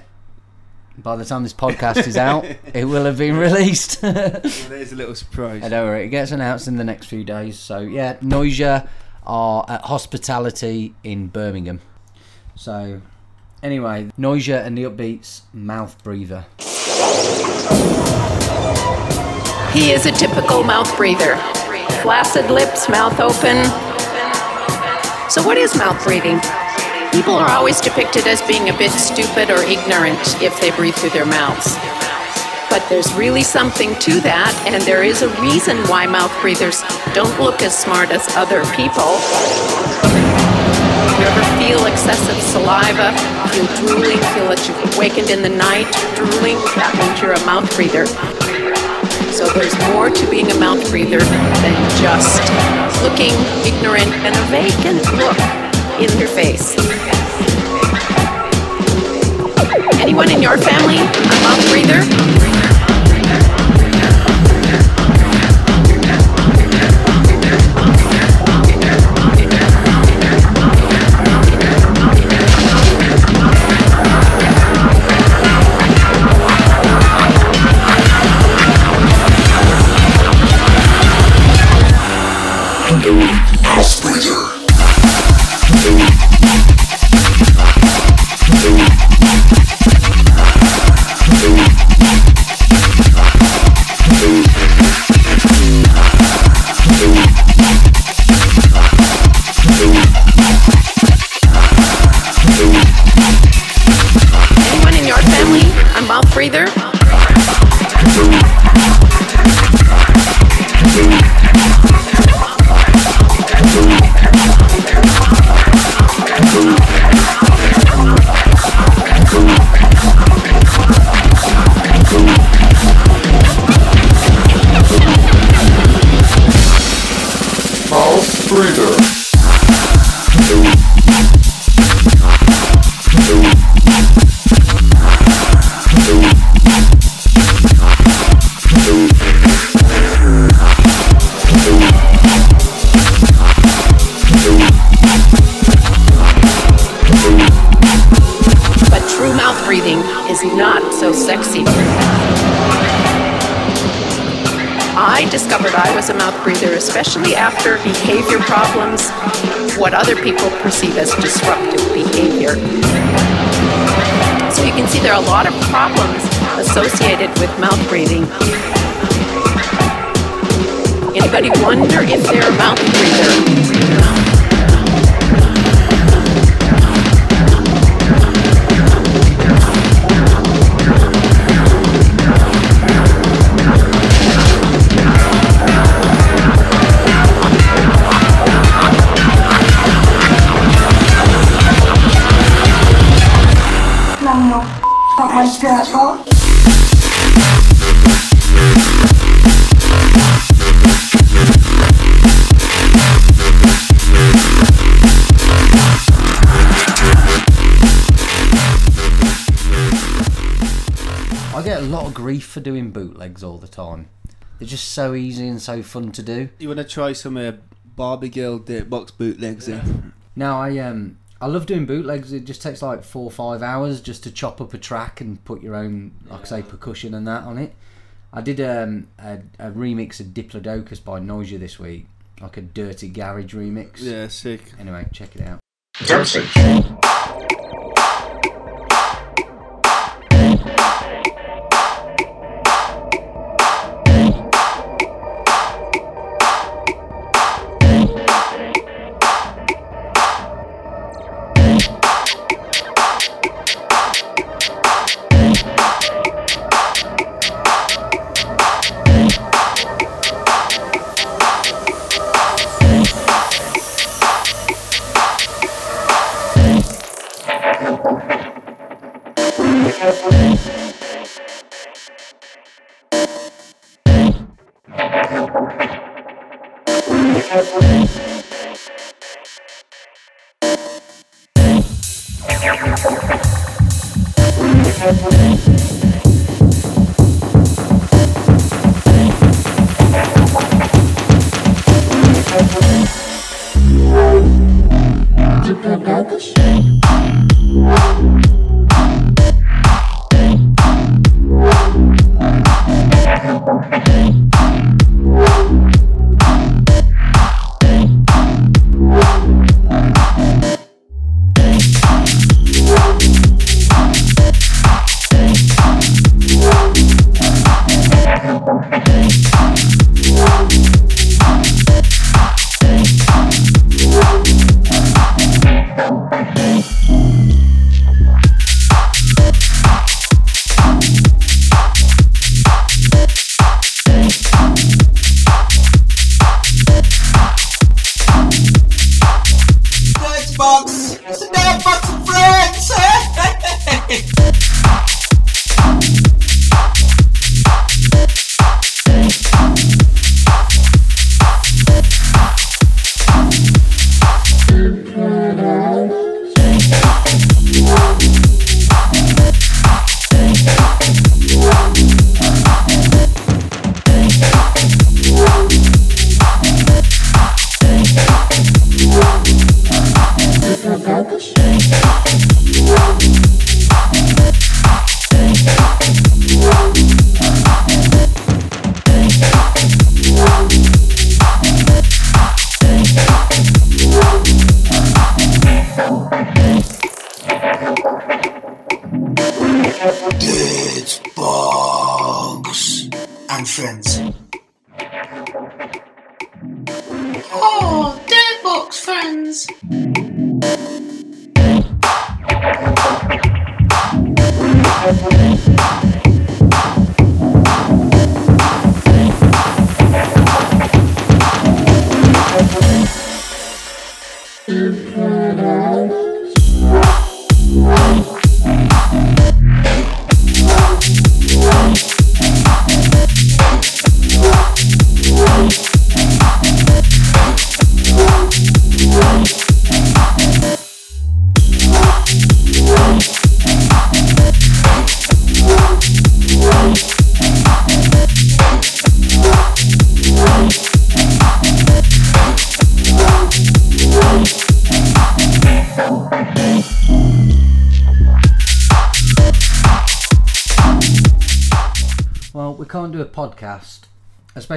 By the time this podcast is out, it will have been released. Well, there's a little surprise. I don't worry, it gets announced in the next few days. So yeah, Noisia are at Hospitality in Birmingham. So anyway, Noisia and the Upbeats Mouth Breather. He is a typical mouth breather. Flaccid lips, mouth open. So, what is mouth breathing? People are always depicted as being a bit stupid or ignorant if they breathe through their mouths. But there's really something to that, and there is a reason why mouth breathers don't look as smart as other people. If you ever feel excessive saliva, feel drooling, feel that you've awakened in the night drooling, that means you're a mouth breather. So there's more to being a mouth breather than just looking ignorant and a vacant look in your face. Anyone in your family a mouth breather? Breathing. Anybody wonder if they're a mouth breather? Doing bootlegs all the time. They're just so easy and so fun to do. You want to try some uh, Barbie Girl Dirtbox bootlegs then? Now I um I love doing bootlegs. It just takes like four or five hours just to chop up a track and put your own, like I say, percussion and that on it. I did um, a, a remix of Diplodocus by Noisia this week, like a dirty garage remix. Yeah, sick. Anyway, check it out. Dance,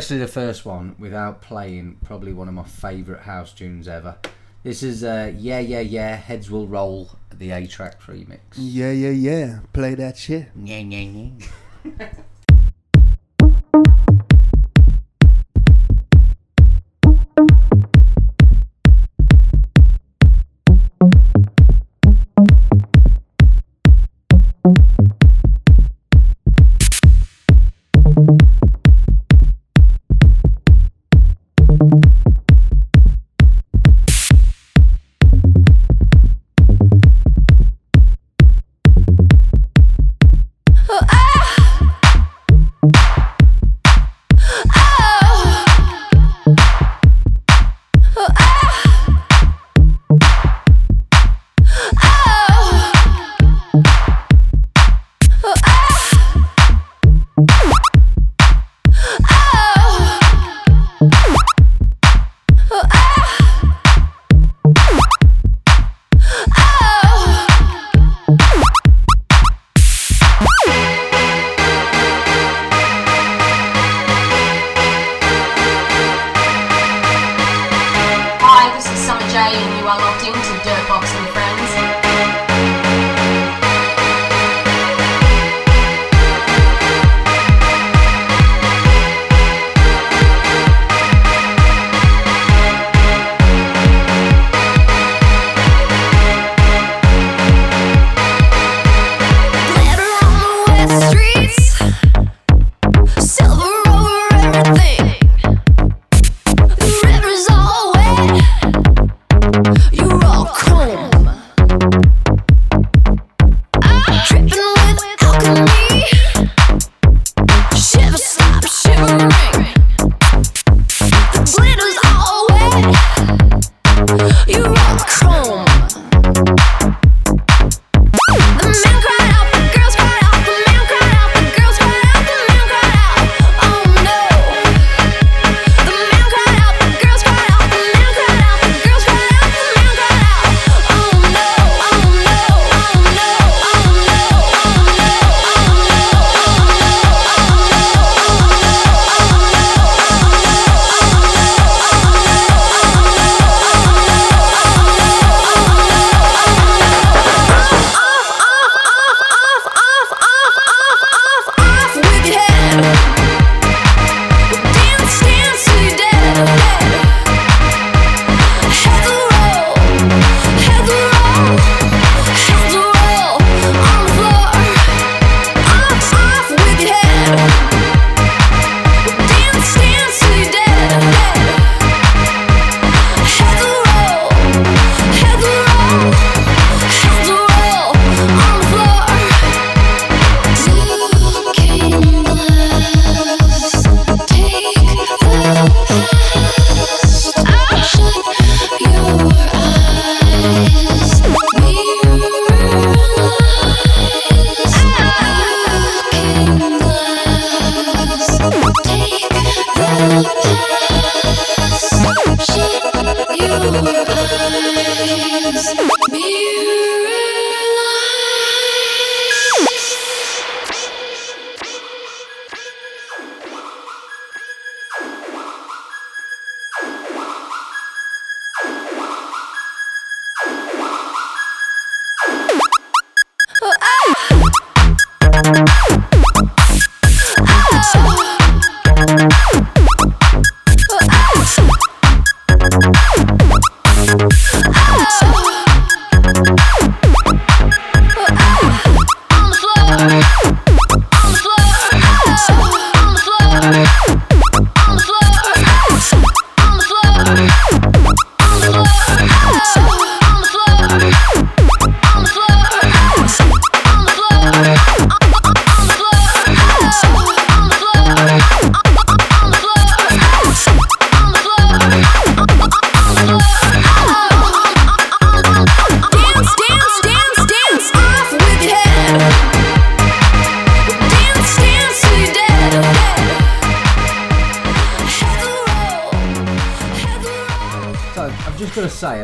especially the first one, without playing probably one of my favourite house tunes ever. This is uh, Yeah Yeah Yeah, Heads Will Roll, the A-Trak remix. Yeah, yeah, yeah. Play that shit. Yeah, yeah, yeah.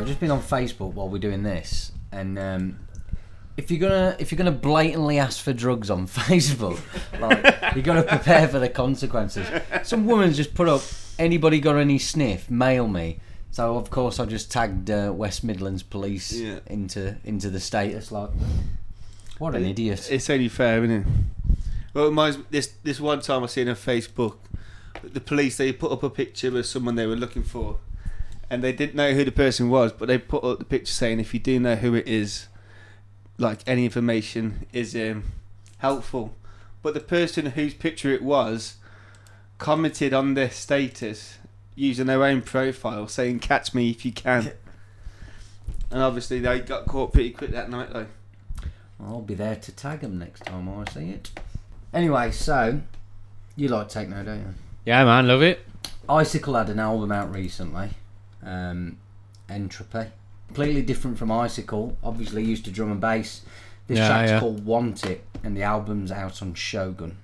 I've just been on Facebook while we're doing this, and um, if you're gonna if you're gonna blatantly ask for drugs on Facebook, like you got to prepare for the consequences. Some woman's just put up, anybody got any sniff? Mail me. So of course I just tagged uh, West Midlands Police Yeah. into into the status. Like, what an idiot! It's only fair, isn't it? Well, it reminds me, this this one time I seen on Facebook, the police they put up a picture of someone they were looking for, and they didn't know who the person was, but they put up the picture saying if you do know who it is, like any information is um, helpful. But the person whose picture it was commented on their status using their own profile saying "Catch me if you can," and obviously they got caught pretty quick that night though. I'll be there to tag them next time I see it. Anyway, so you like techno, don't you? Yeah, man, love it. Icicle had an album out recently, um, Entropy. Completely different from Icicle. Obviously used to drum and bass. This Yeah, track's yeah. called Want It, and the album's out on Shogun.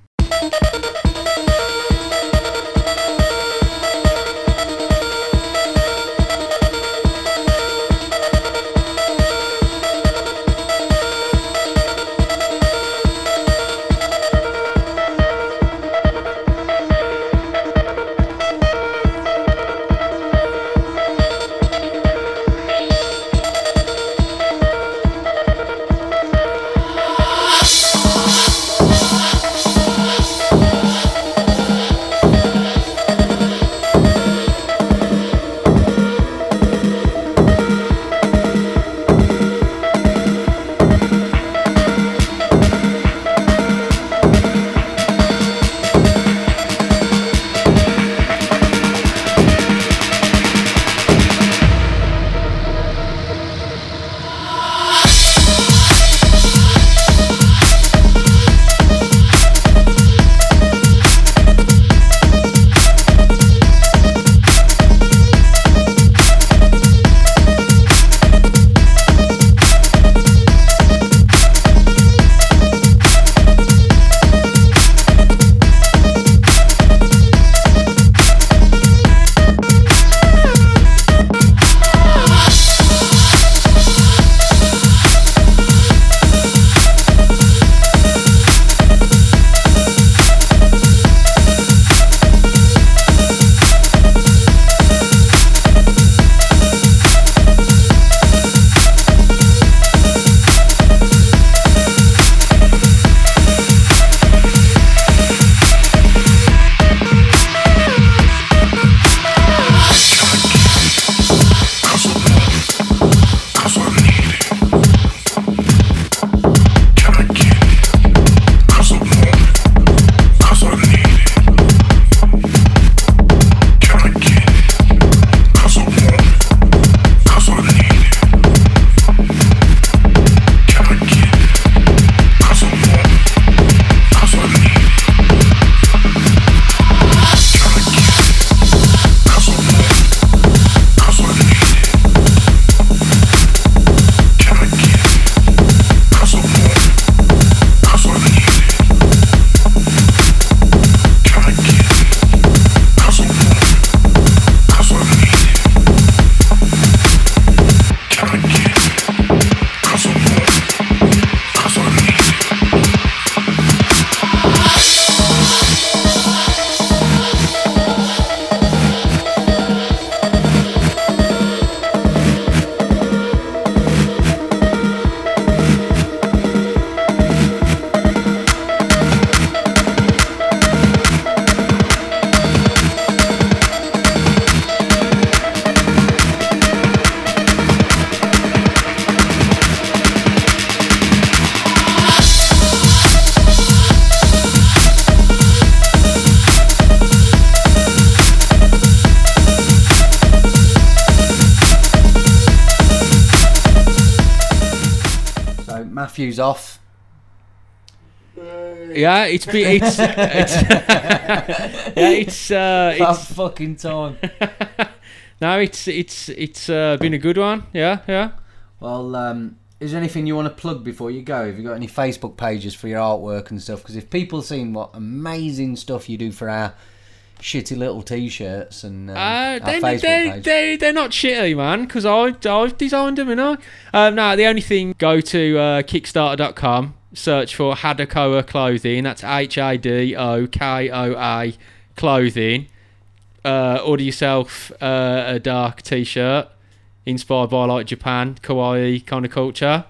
It's been it's, it's yeah, it's uh, it's fucking time. no, it's it's it's uh, been a good one. Yeah, yeah. Well, um, is there anything you want to plug before you go? Have you got any Facebook pages for your artwork and stuff? Because if people seen what amazing stuff you do for our shitty little t-shirts and um, Uh, they, Facebook they, page, they, they're not shitty, man, because I, I've designed them, you know. Um, no, the only thing, go to uh, Kickstarter.com, search for Hadokoa Clothing, that's H A D O K O A Clothing. Uh, order yourself uh, a dark t shirt inspired by like Japan, kawaii kind of culture.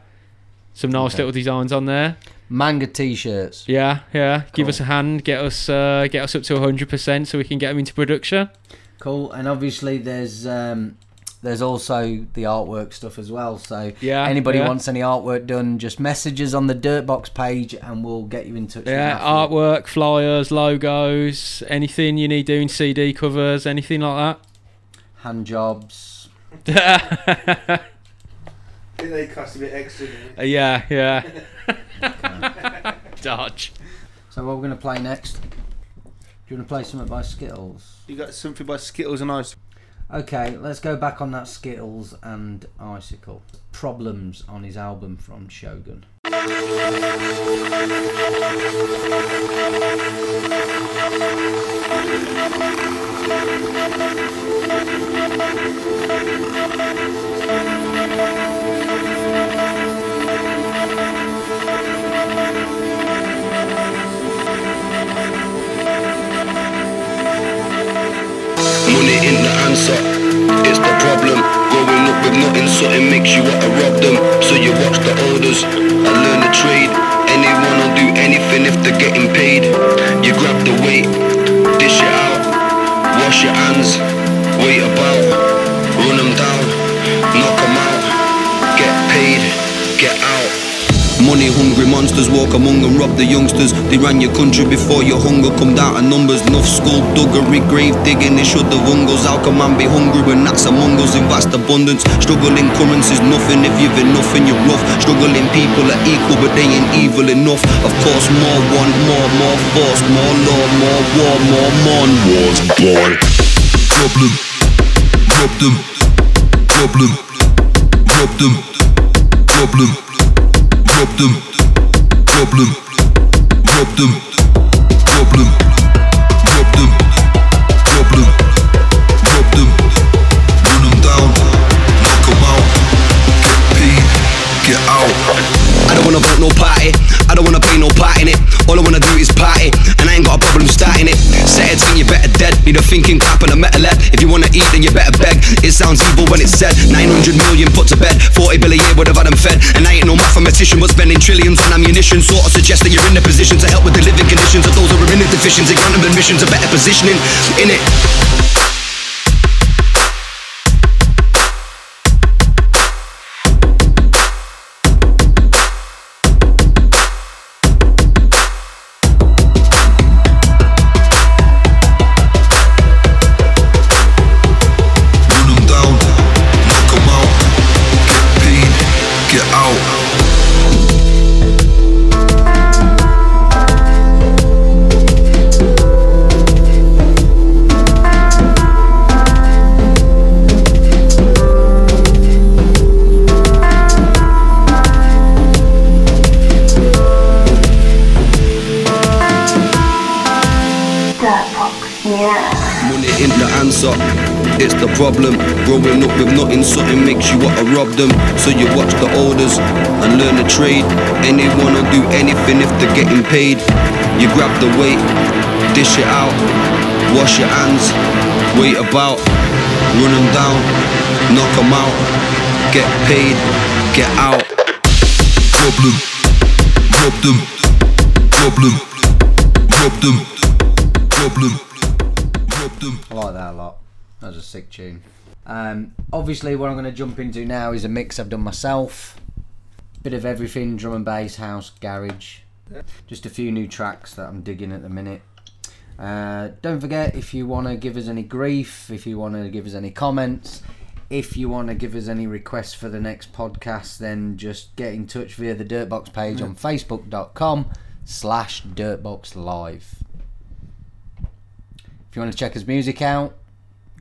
Some nice Okay. little designs on there. manga t-shirts. Yeah, yeah. Give us a hand, get us uh, get us up to hundred percent, so we can get them into production. Cool, and obviously there's um, there's also the artwork stuff as well. So Yeah, anybody yeah. wants any artwork done, just messages on the Dirtbox page, and we'll get you in touch. Yeah, with artwork, flyers, logos, anything you need doing, CD covers, anything like that. hand jobs. I think they cost a bit extra. Uh, yeah, yeah. Dodge. So what we're gonna play next? Do you want to play something by Skittles? You got something by Skittles and Ice. Okay, let's go back on that Skittles and Icicle. Problems on his album from Shogun. Money in the answer, it's the problem. Growing up with nothing, something makes you wanna rob them. So you watch the orders I learn the trade. Anyone will do anything if they're getting paid. You grab the weight, dish it out, wash your hands, wait about, run them down, knock them out, get paid, get out. Money hungry monsters walk among and rob the youngsters. They ran your country before your hunger come down to numbers. Enough skullduggery, grave digging, they should the vungles. How can man be hungry when that's among us in vast abundance? Struggling currencies, nothing if you've enough and you're rough. Struggling people are equal, but they ain't evil enough. Of course, more want, more, more force, more law, more war, more mon. Wars, boy. Problem, rob them, problem, rob them, problem problem, rob them, problem, them, problem, them, run them down, knock them out, get paid, get out. I don't wanna vote no party, I don't wanna pay no part in it. All I wanna do is party, I ain't got a problem starting it. Set it, you better dead. Need a thinking cap and a metal head. If you wanna eat, then you better beg. It sounds evil when it's said. 900 million put to bed, 40 bill a year would have had them fed. And I ain't no mathematician, but spending trillions on ammunition. Sort of suggest that you're in a position to help with the living conditions of those who are in the deficiency. Grant them admissions, a better positioning in it. The problem. Growing up with nothing, something makes you wanna rob them. So you watch the orders and learn the trade. Anyone will do anything if they're getting paid. You grab the weight, dish it out, wash your hands, wait about, run them down, knock them out, get paid, get out. Problem, rob them, problem, rob them, problem. I like that a lot. That was a sick tune. Um, obviously, what I'm going to jump into now is a mix I've done myself. Bit of everything drum and bass, house, garage. Just a few new tracks that I'm digging at the minute. Uh, don't forget if you want to give us any grief, if you want to give us any comments, if you want to give us any requests for the next podcast, then just get in touch via the Dirtbox page on facebook.com slash dirtboxlive. If you want to check his music out,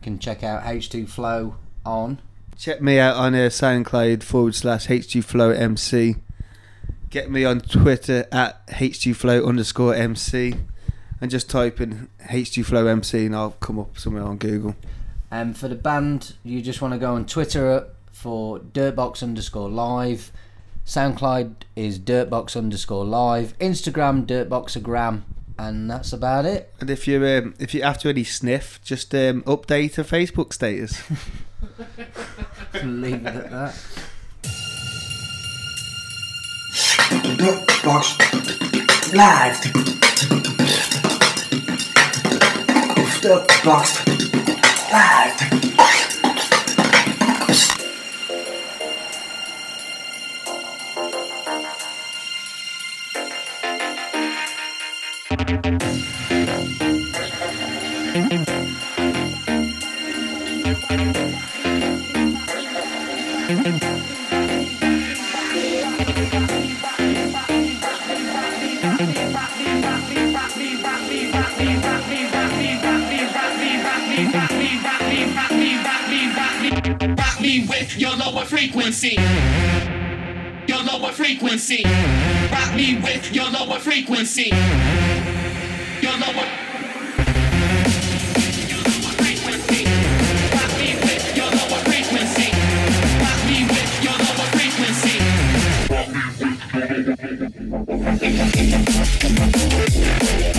can check out H2Flo on. Check me out on uh, SoundCloud forward slash H2Flo MC. Get me on Twitter at H2Flo underscore MC. And just type in H2Flo MC and I'll come up somewhere on Google. Um, for the band, you just want to go on Twitter for Dirtbox underscore live. SoundCloud is Dirtbox underscore live. Instagram Dirtboxagram, and that's about it. And if you're um, if you're after any sniff, just um, update a Facebook status. Leave it at that. Box live. The box live. Frequency. Your lower frequency. Rock me with your lower frequency. Your lower. ¡Ella, ella!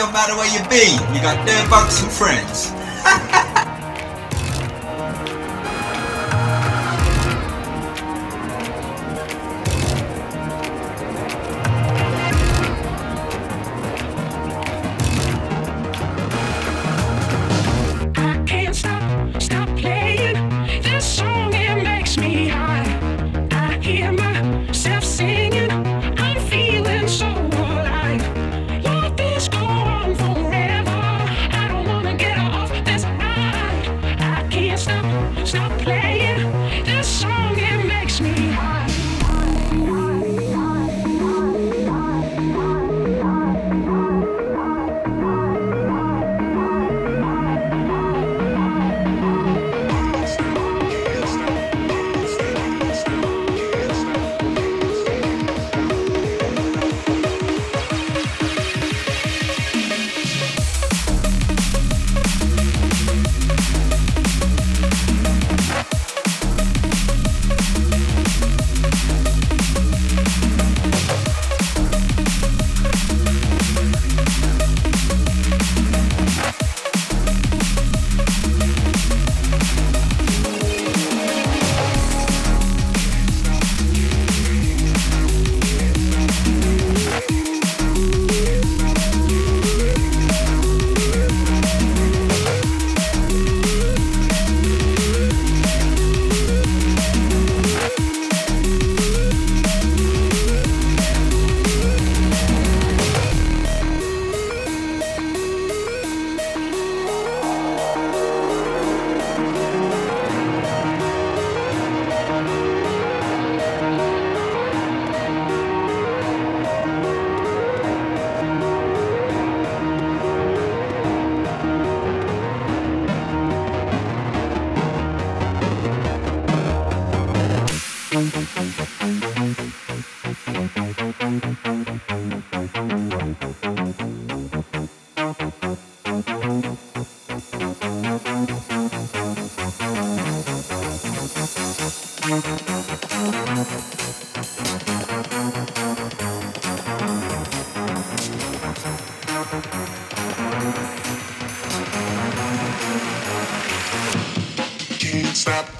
no matter where you be. You got Dirtbox and friends. stop.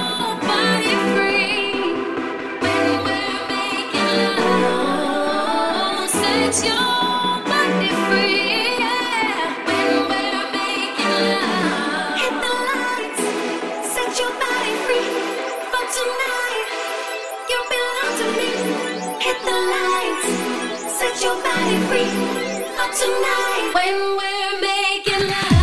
tonight when we're making love.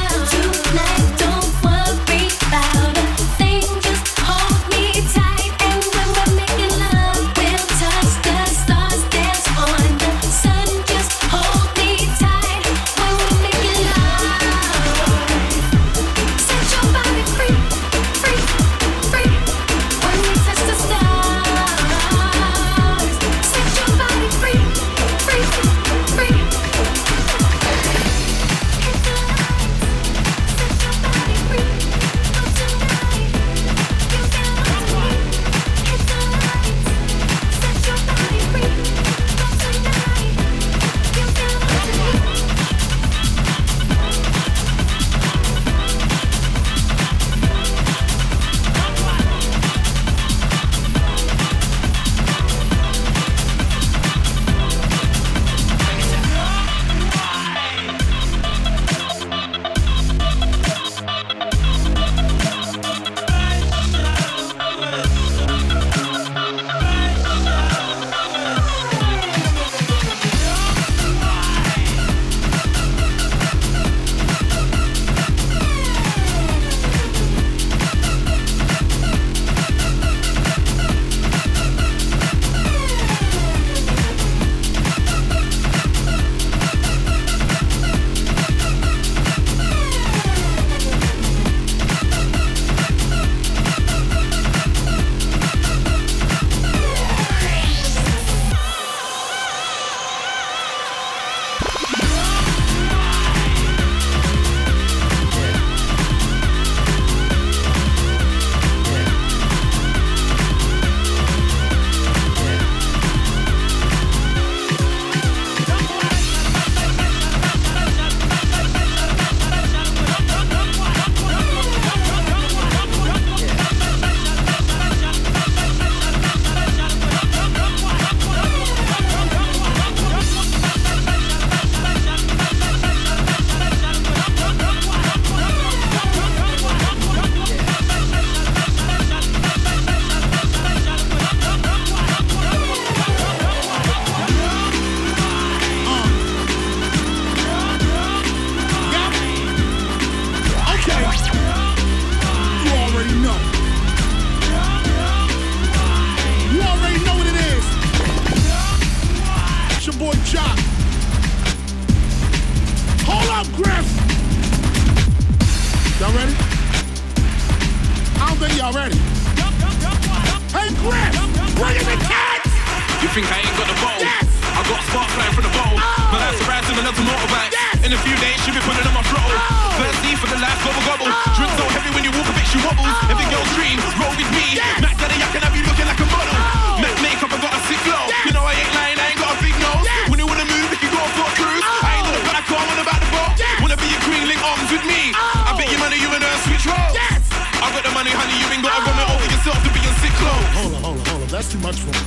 That's too much for me.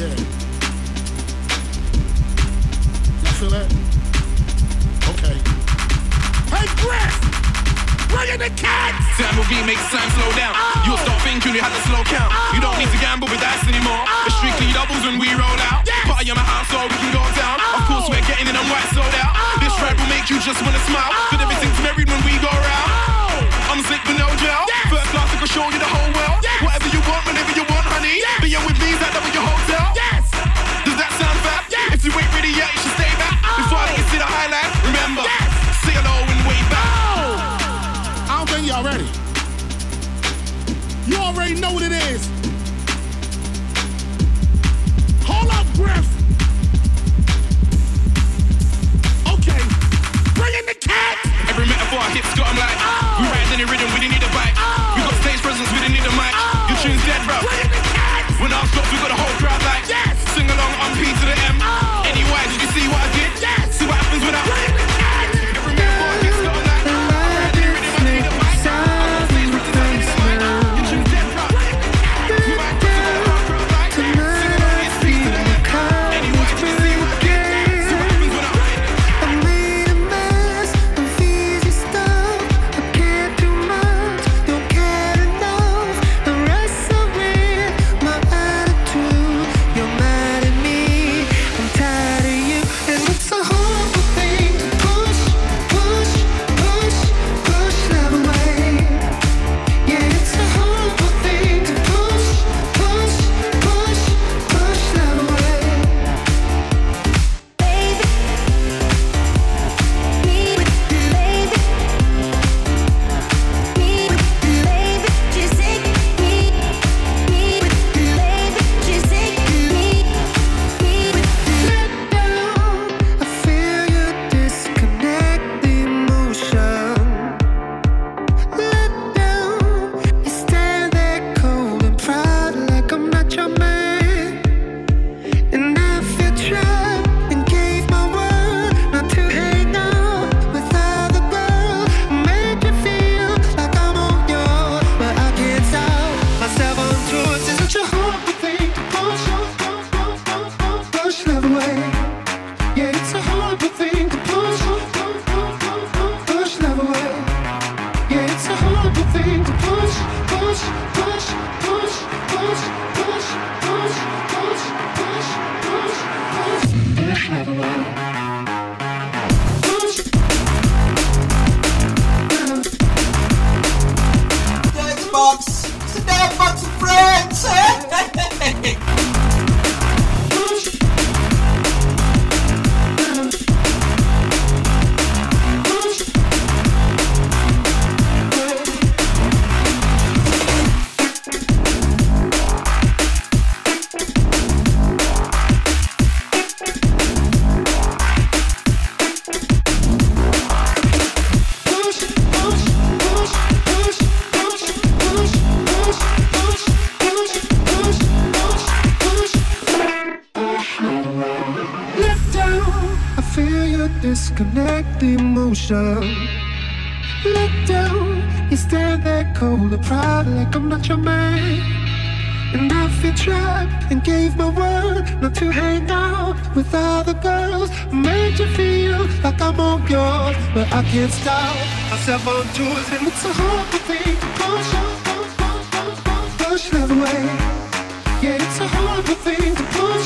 Yeah. You feel that? Okay. Hey, Griff! Bring in the cats! Time will be makes time slow down. You'll start thinking you had to slow count. You don't need to gamble with dice anymore. It's strictly doubles when we roll out. Party in my house so we can go down. Of oh! course we're getting in and white sold out. This oh! ride will make you just wanna smile. But everything's married when we go round. Oh! I'm sick with no gel. First class I can show you the whole world. Whatever you want, whenever you want, honey. Being with me is that double your hotel. Does that sound bad? If you ain't ready yet, you should stay back. Oh! Before I let you see the highlight, remember, say hello and wave back. Oh! I don't think y'all ready. You already know what it is. Hold up, Griff. Every metaphor I hit got 'em like We ride any rhythm, we didn't need a bike. We got stage presence, we didn't need a mic. Your tune's dead, bro. When I stop, we got a whole crowd disconnect the emotion. Let down, you stand there cold and proud like I'm not your man. And I feel trapped and gave my word not to hang out with other girls. Made you feel like I'm on yours, but I can't stop myself on tours. And it's a horrible thing to push, push push, push, push love away. Yeah, it's a horrible thing to push, push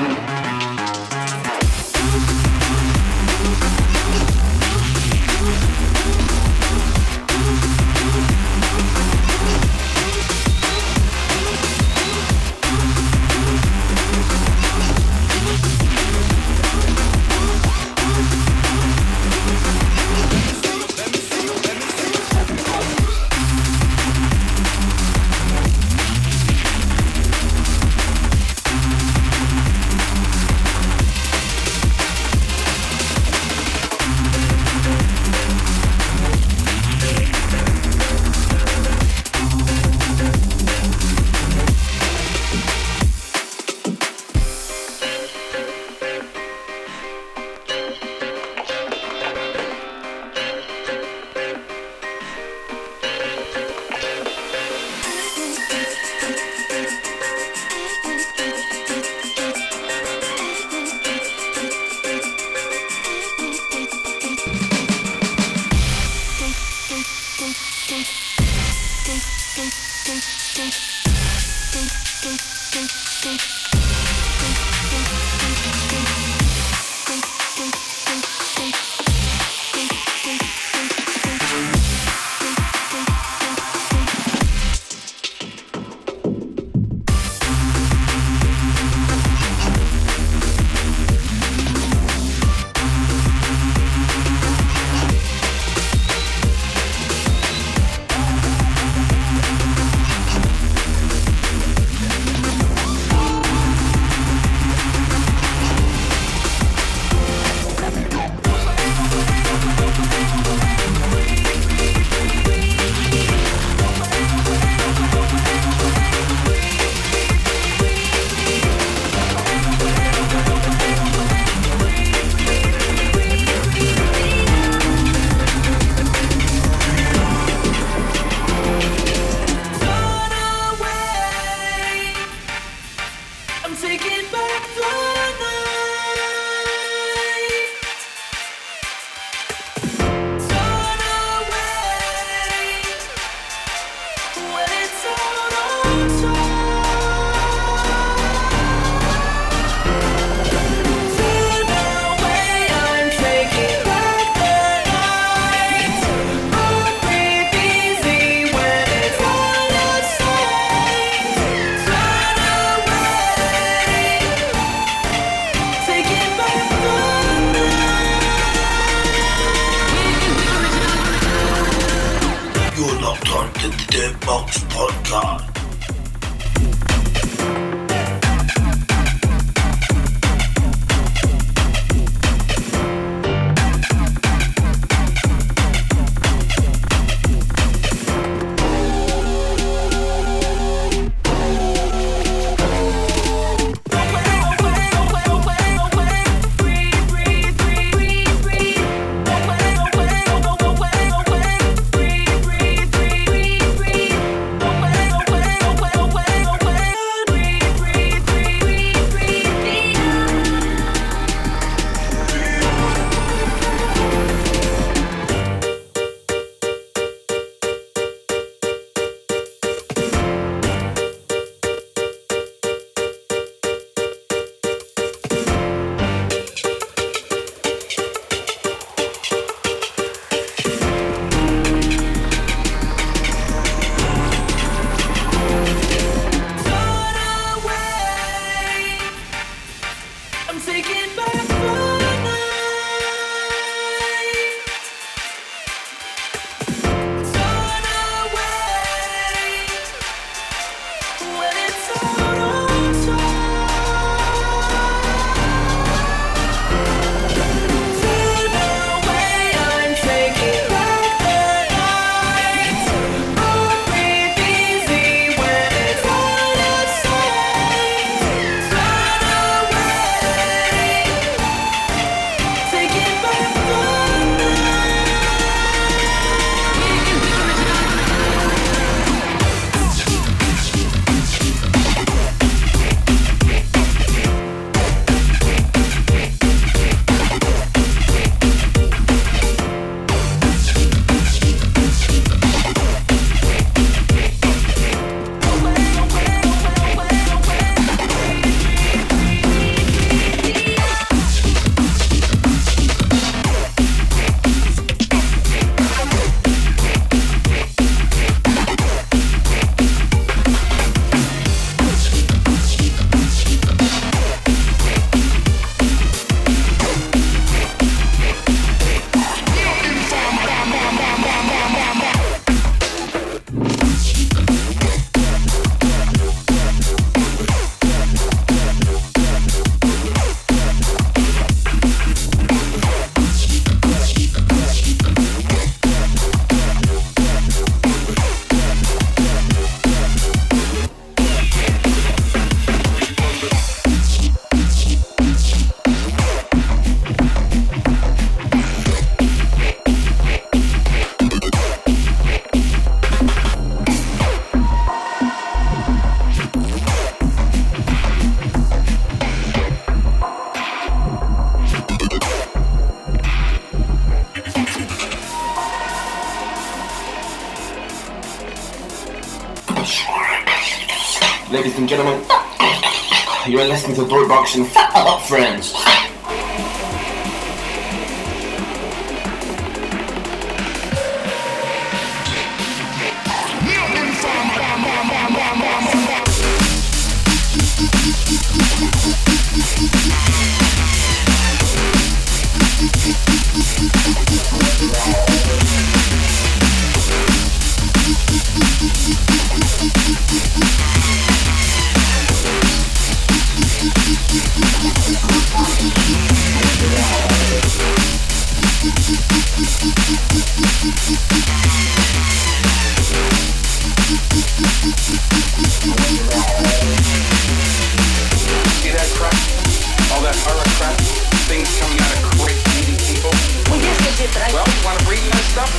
Well, yes, I did, but I... Well, you want to breathe in that stuff?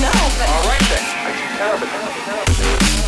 No, but... All right, then. I take care of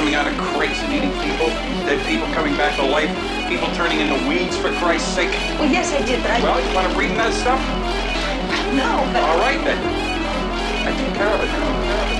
coming out of crates and eating people? Dead people coming back to life? People turning into weeds, for Christ's sake? Well, yes, I did, but I... Well, you want to breathe in that stuff? No, but... All right, then. I take care of it.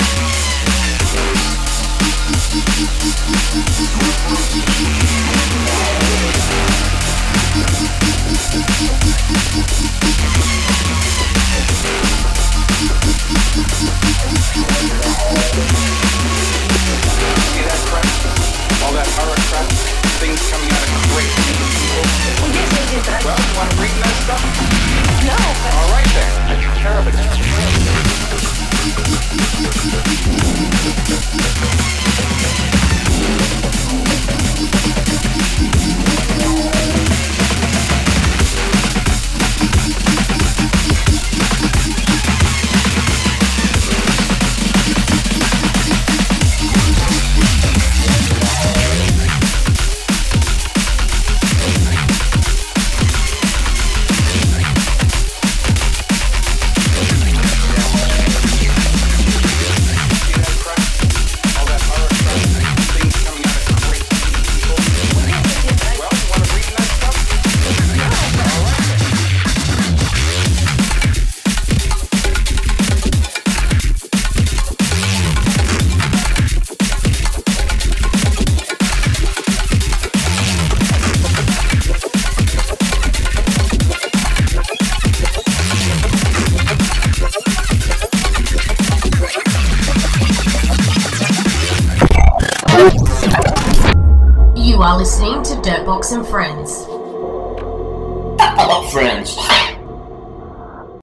Up Friends.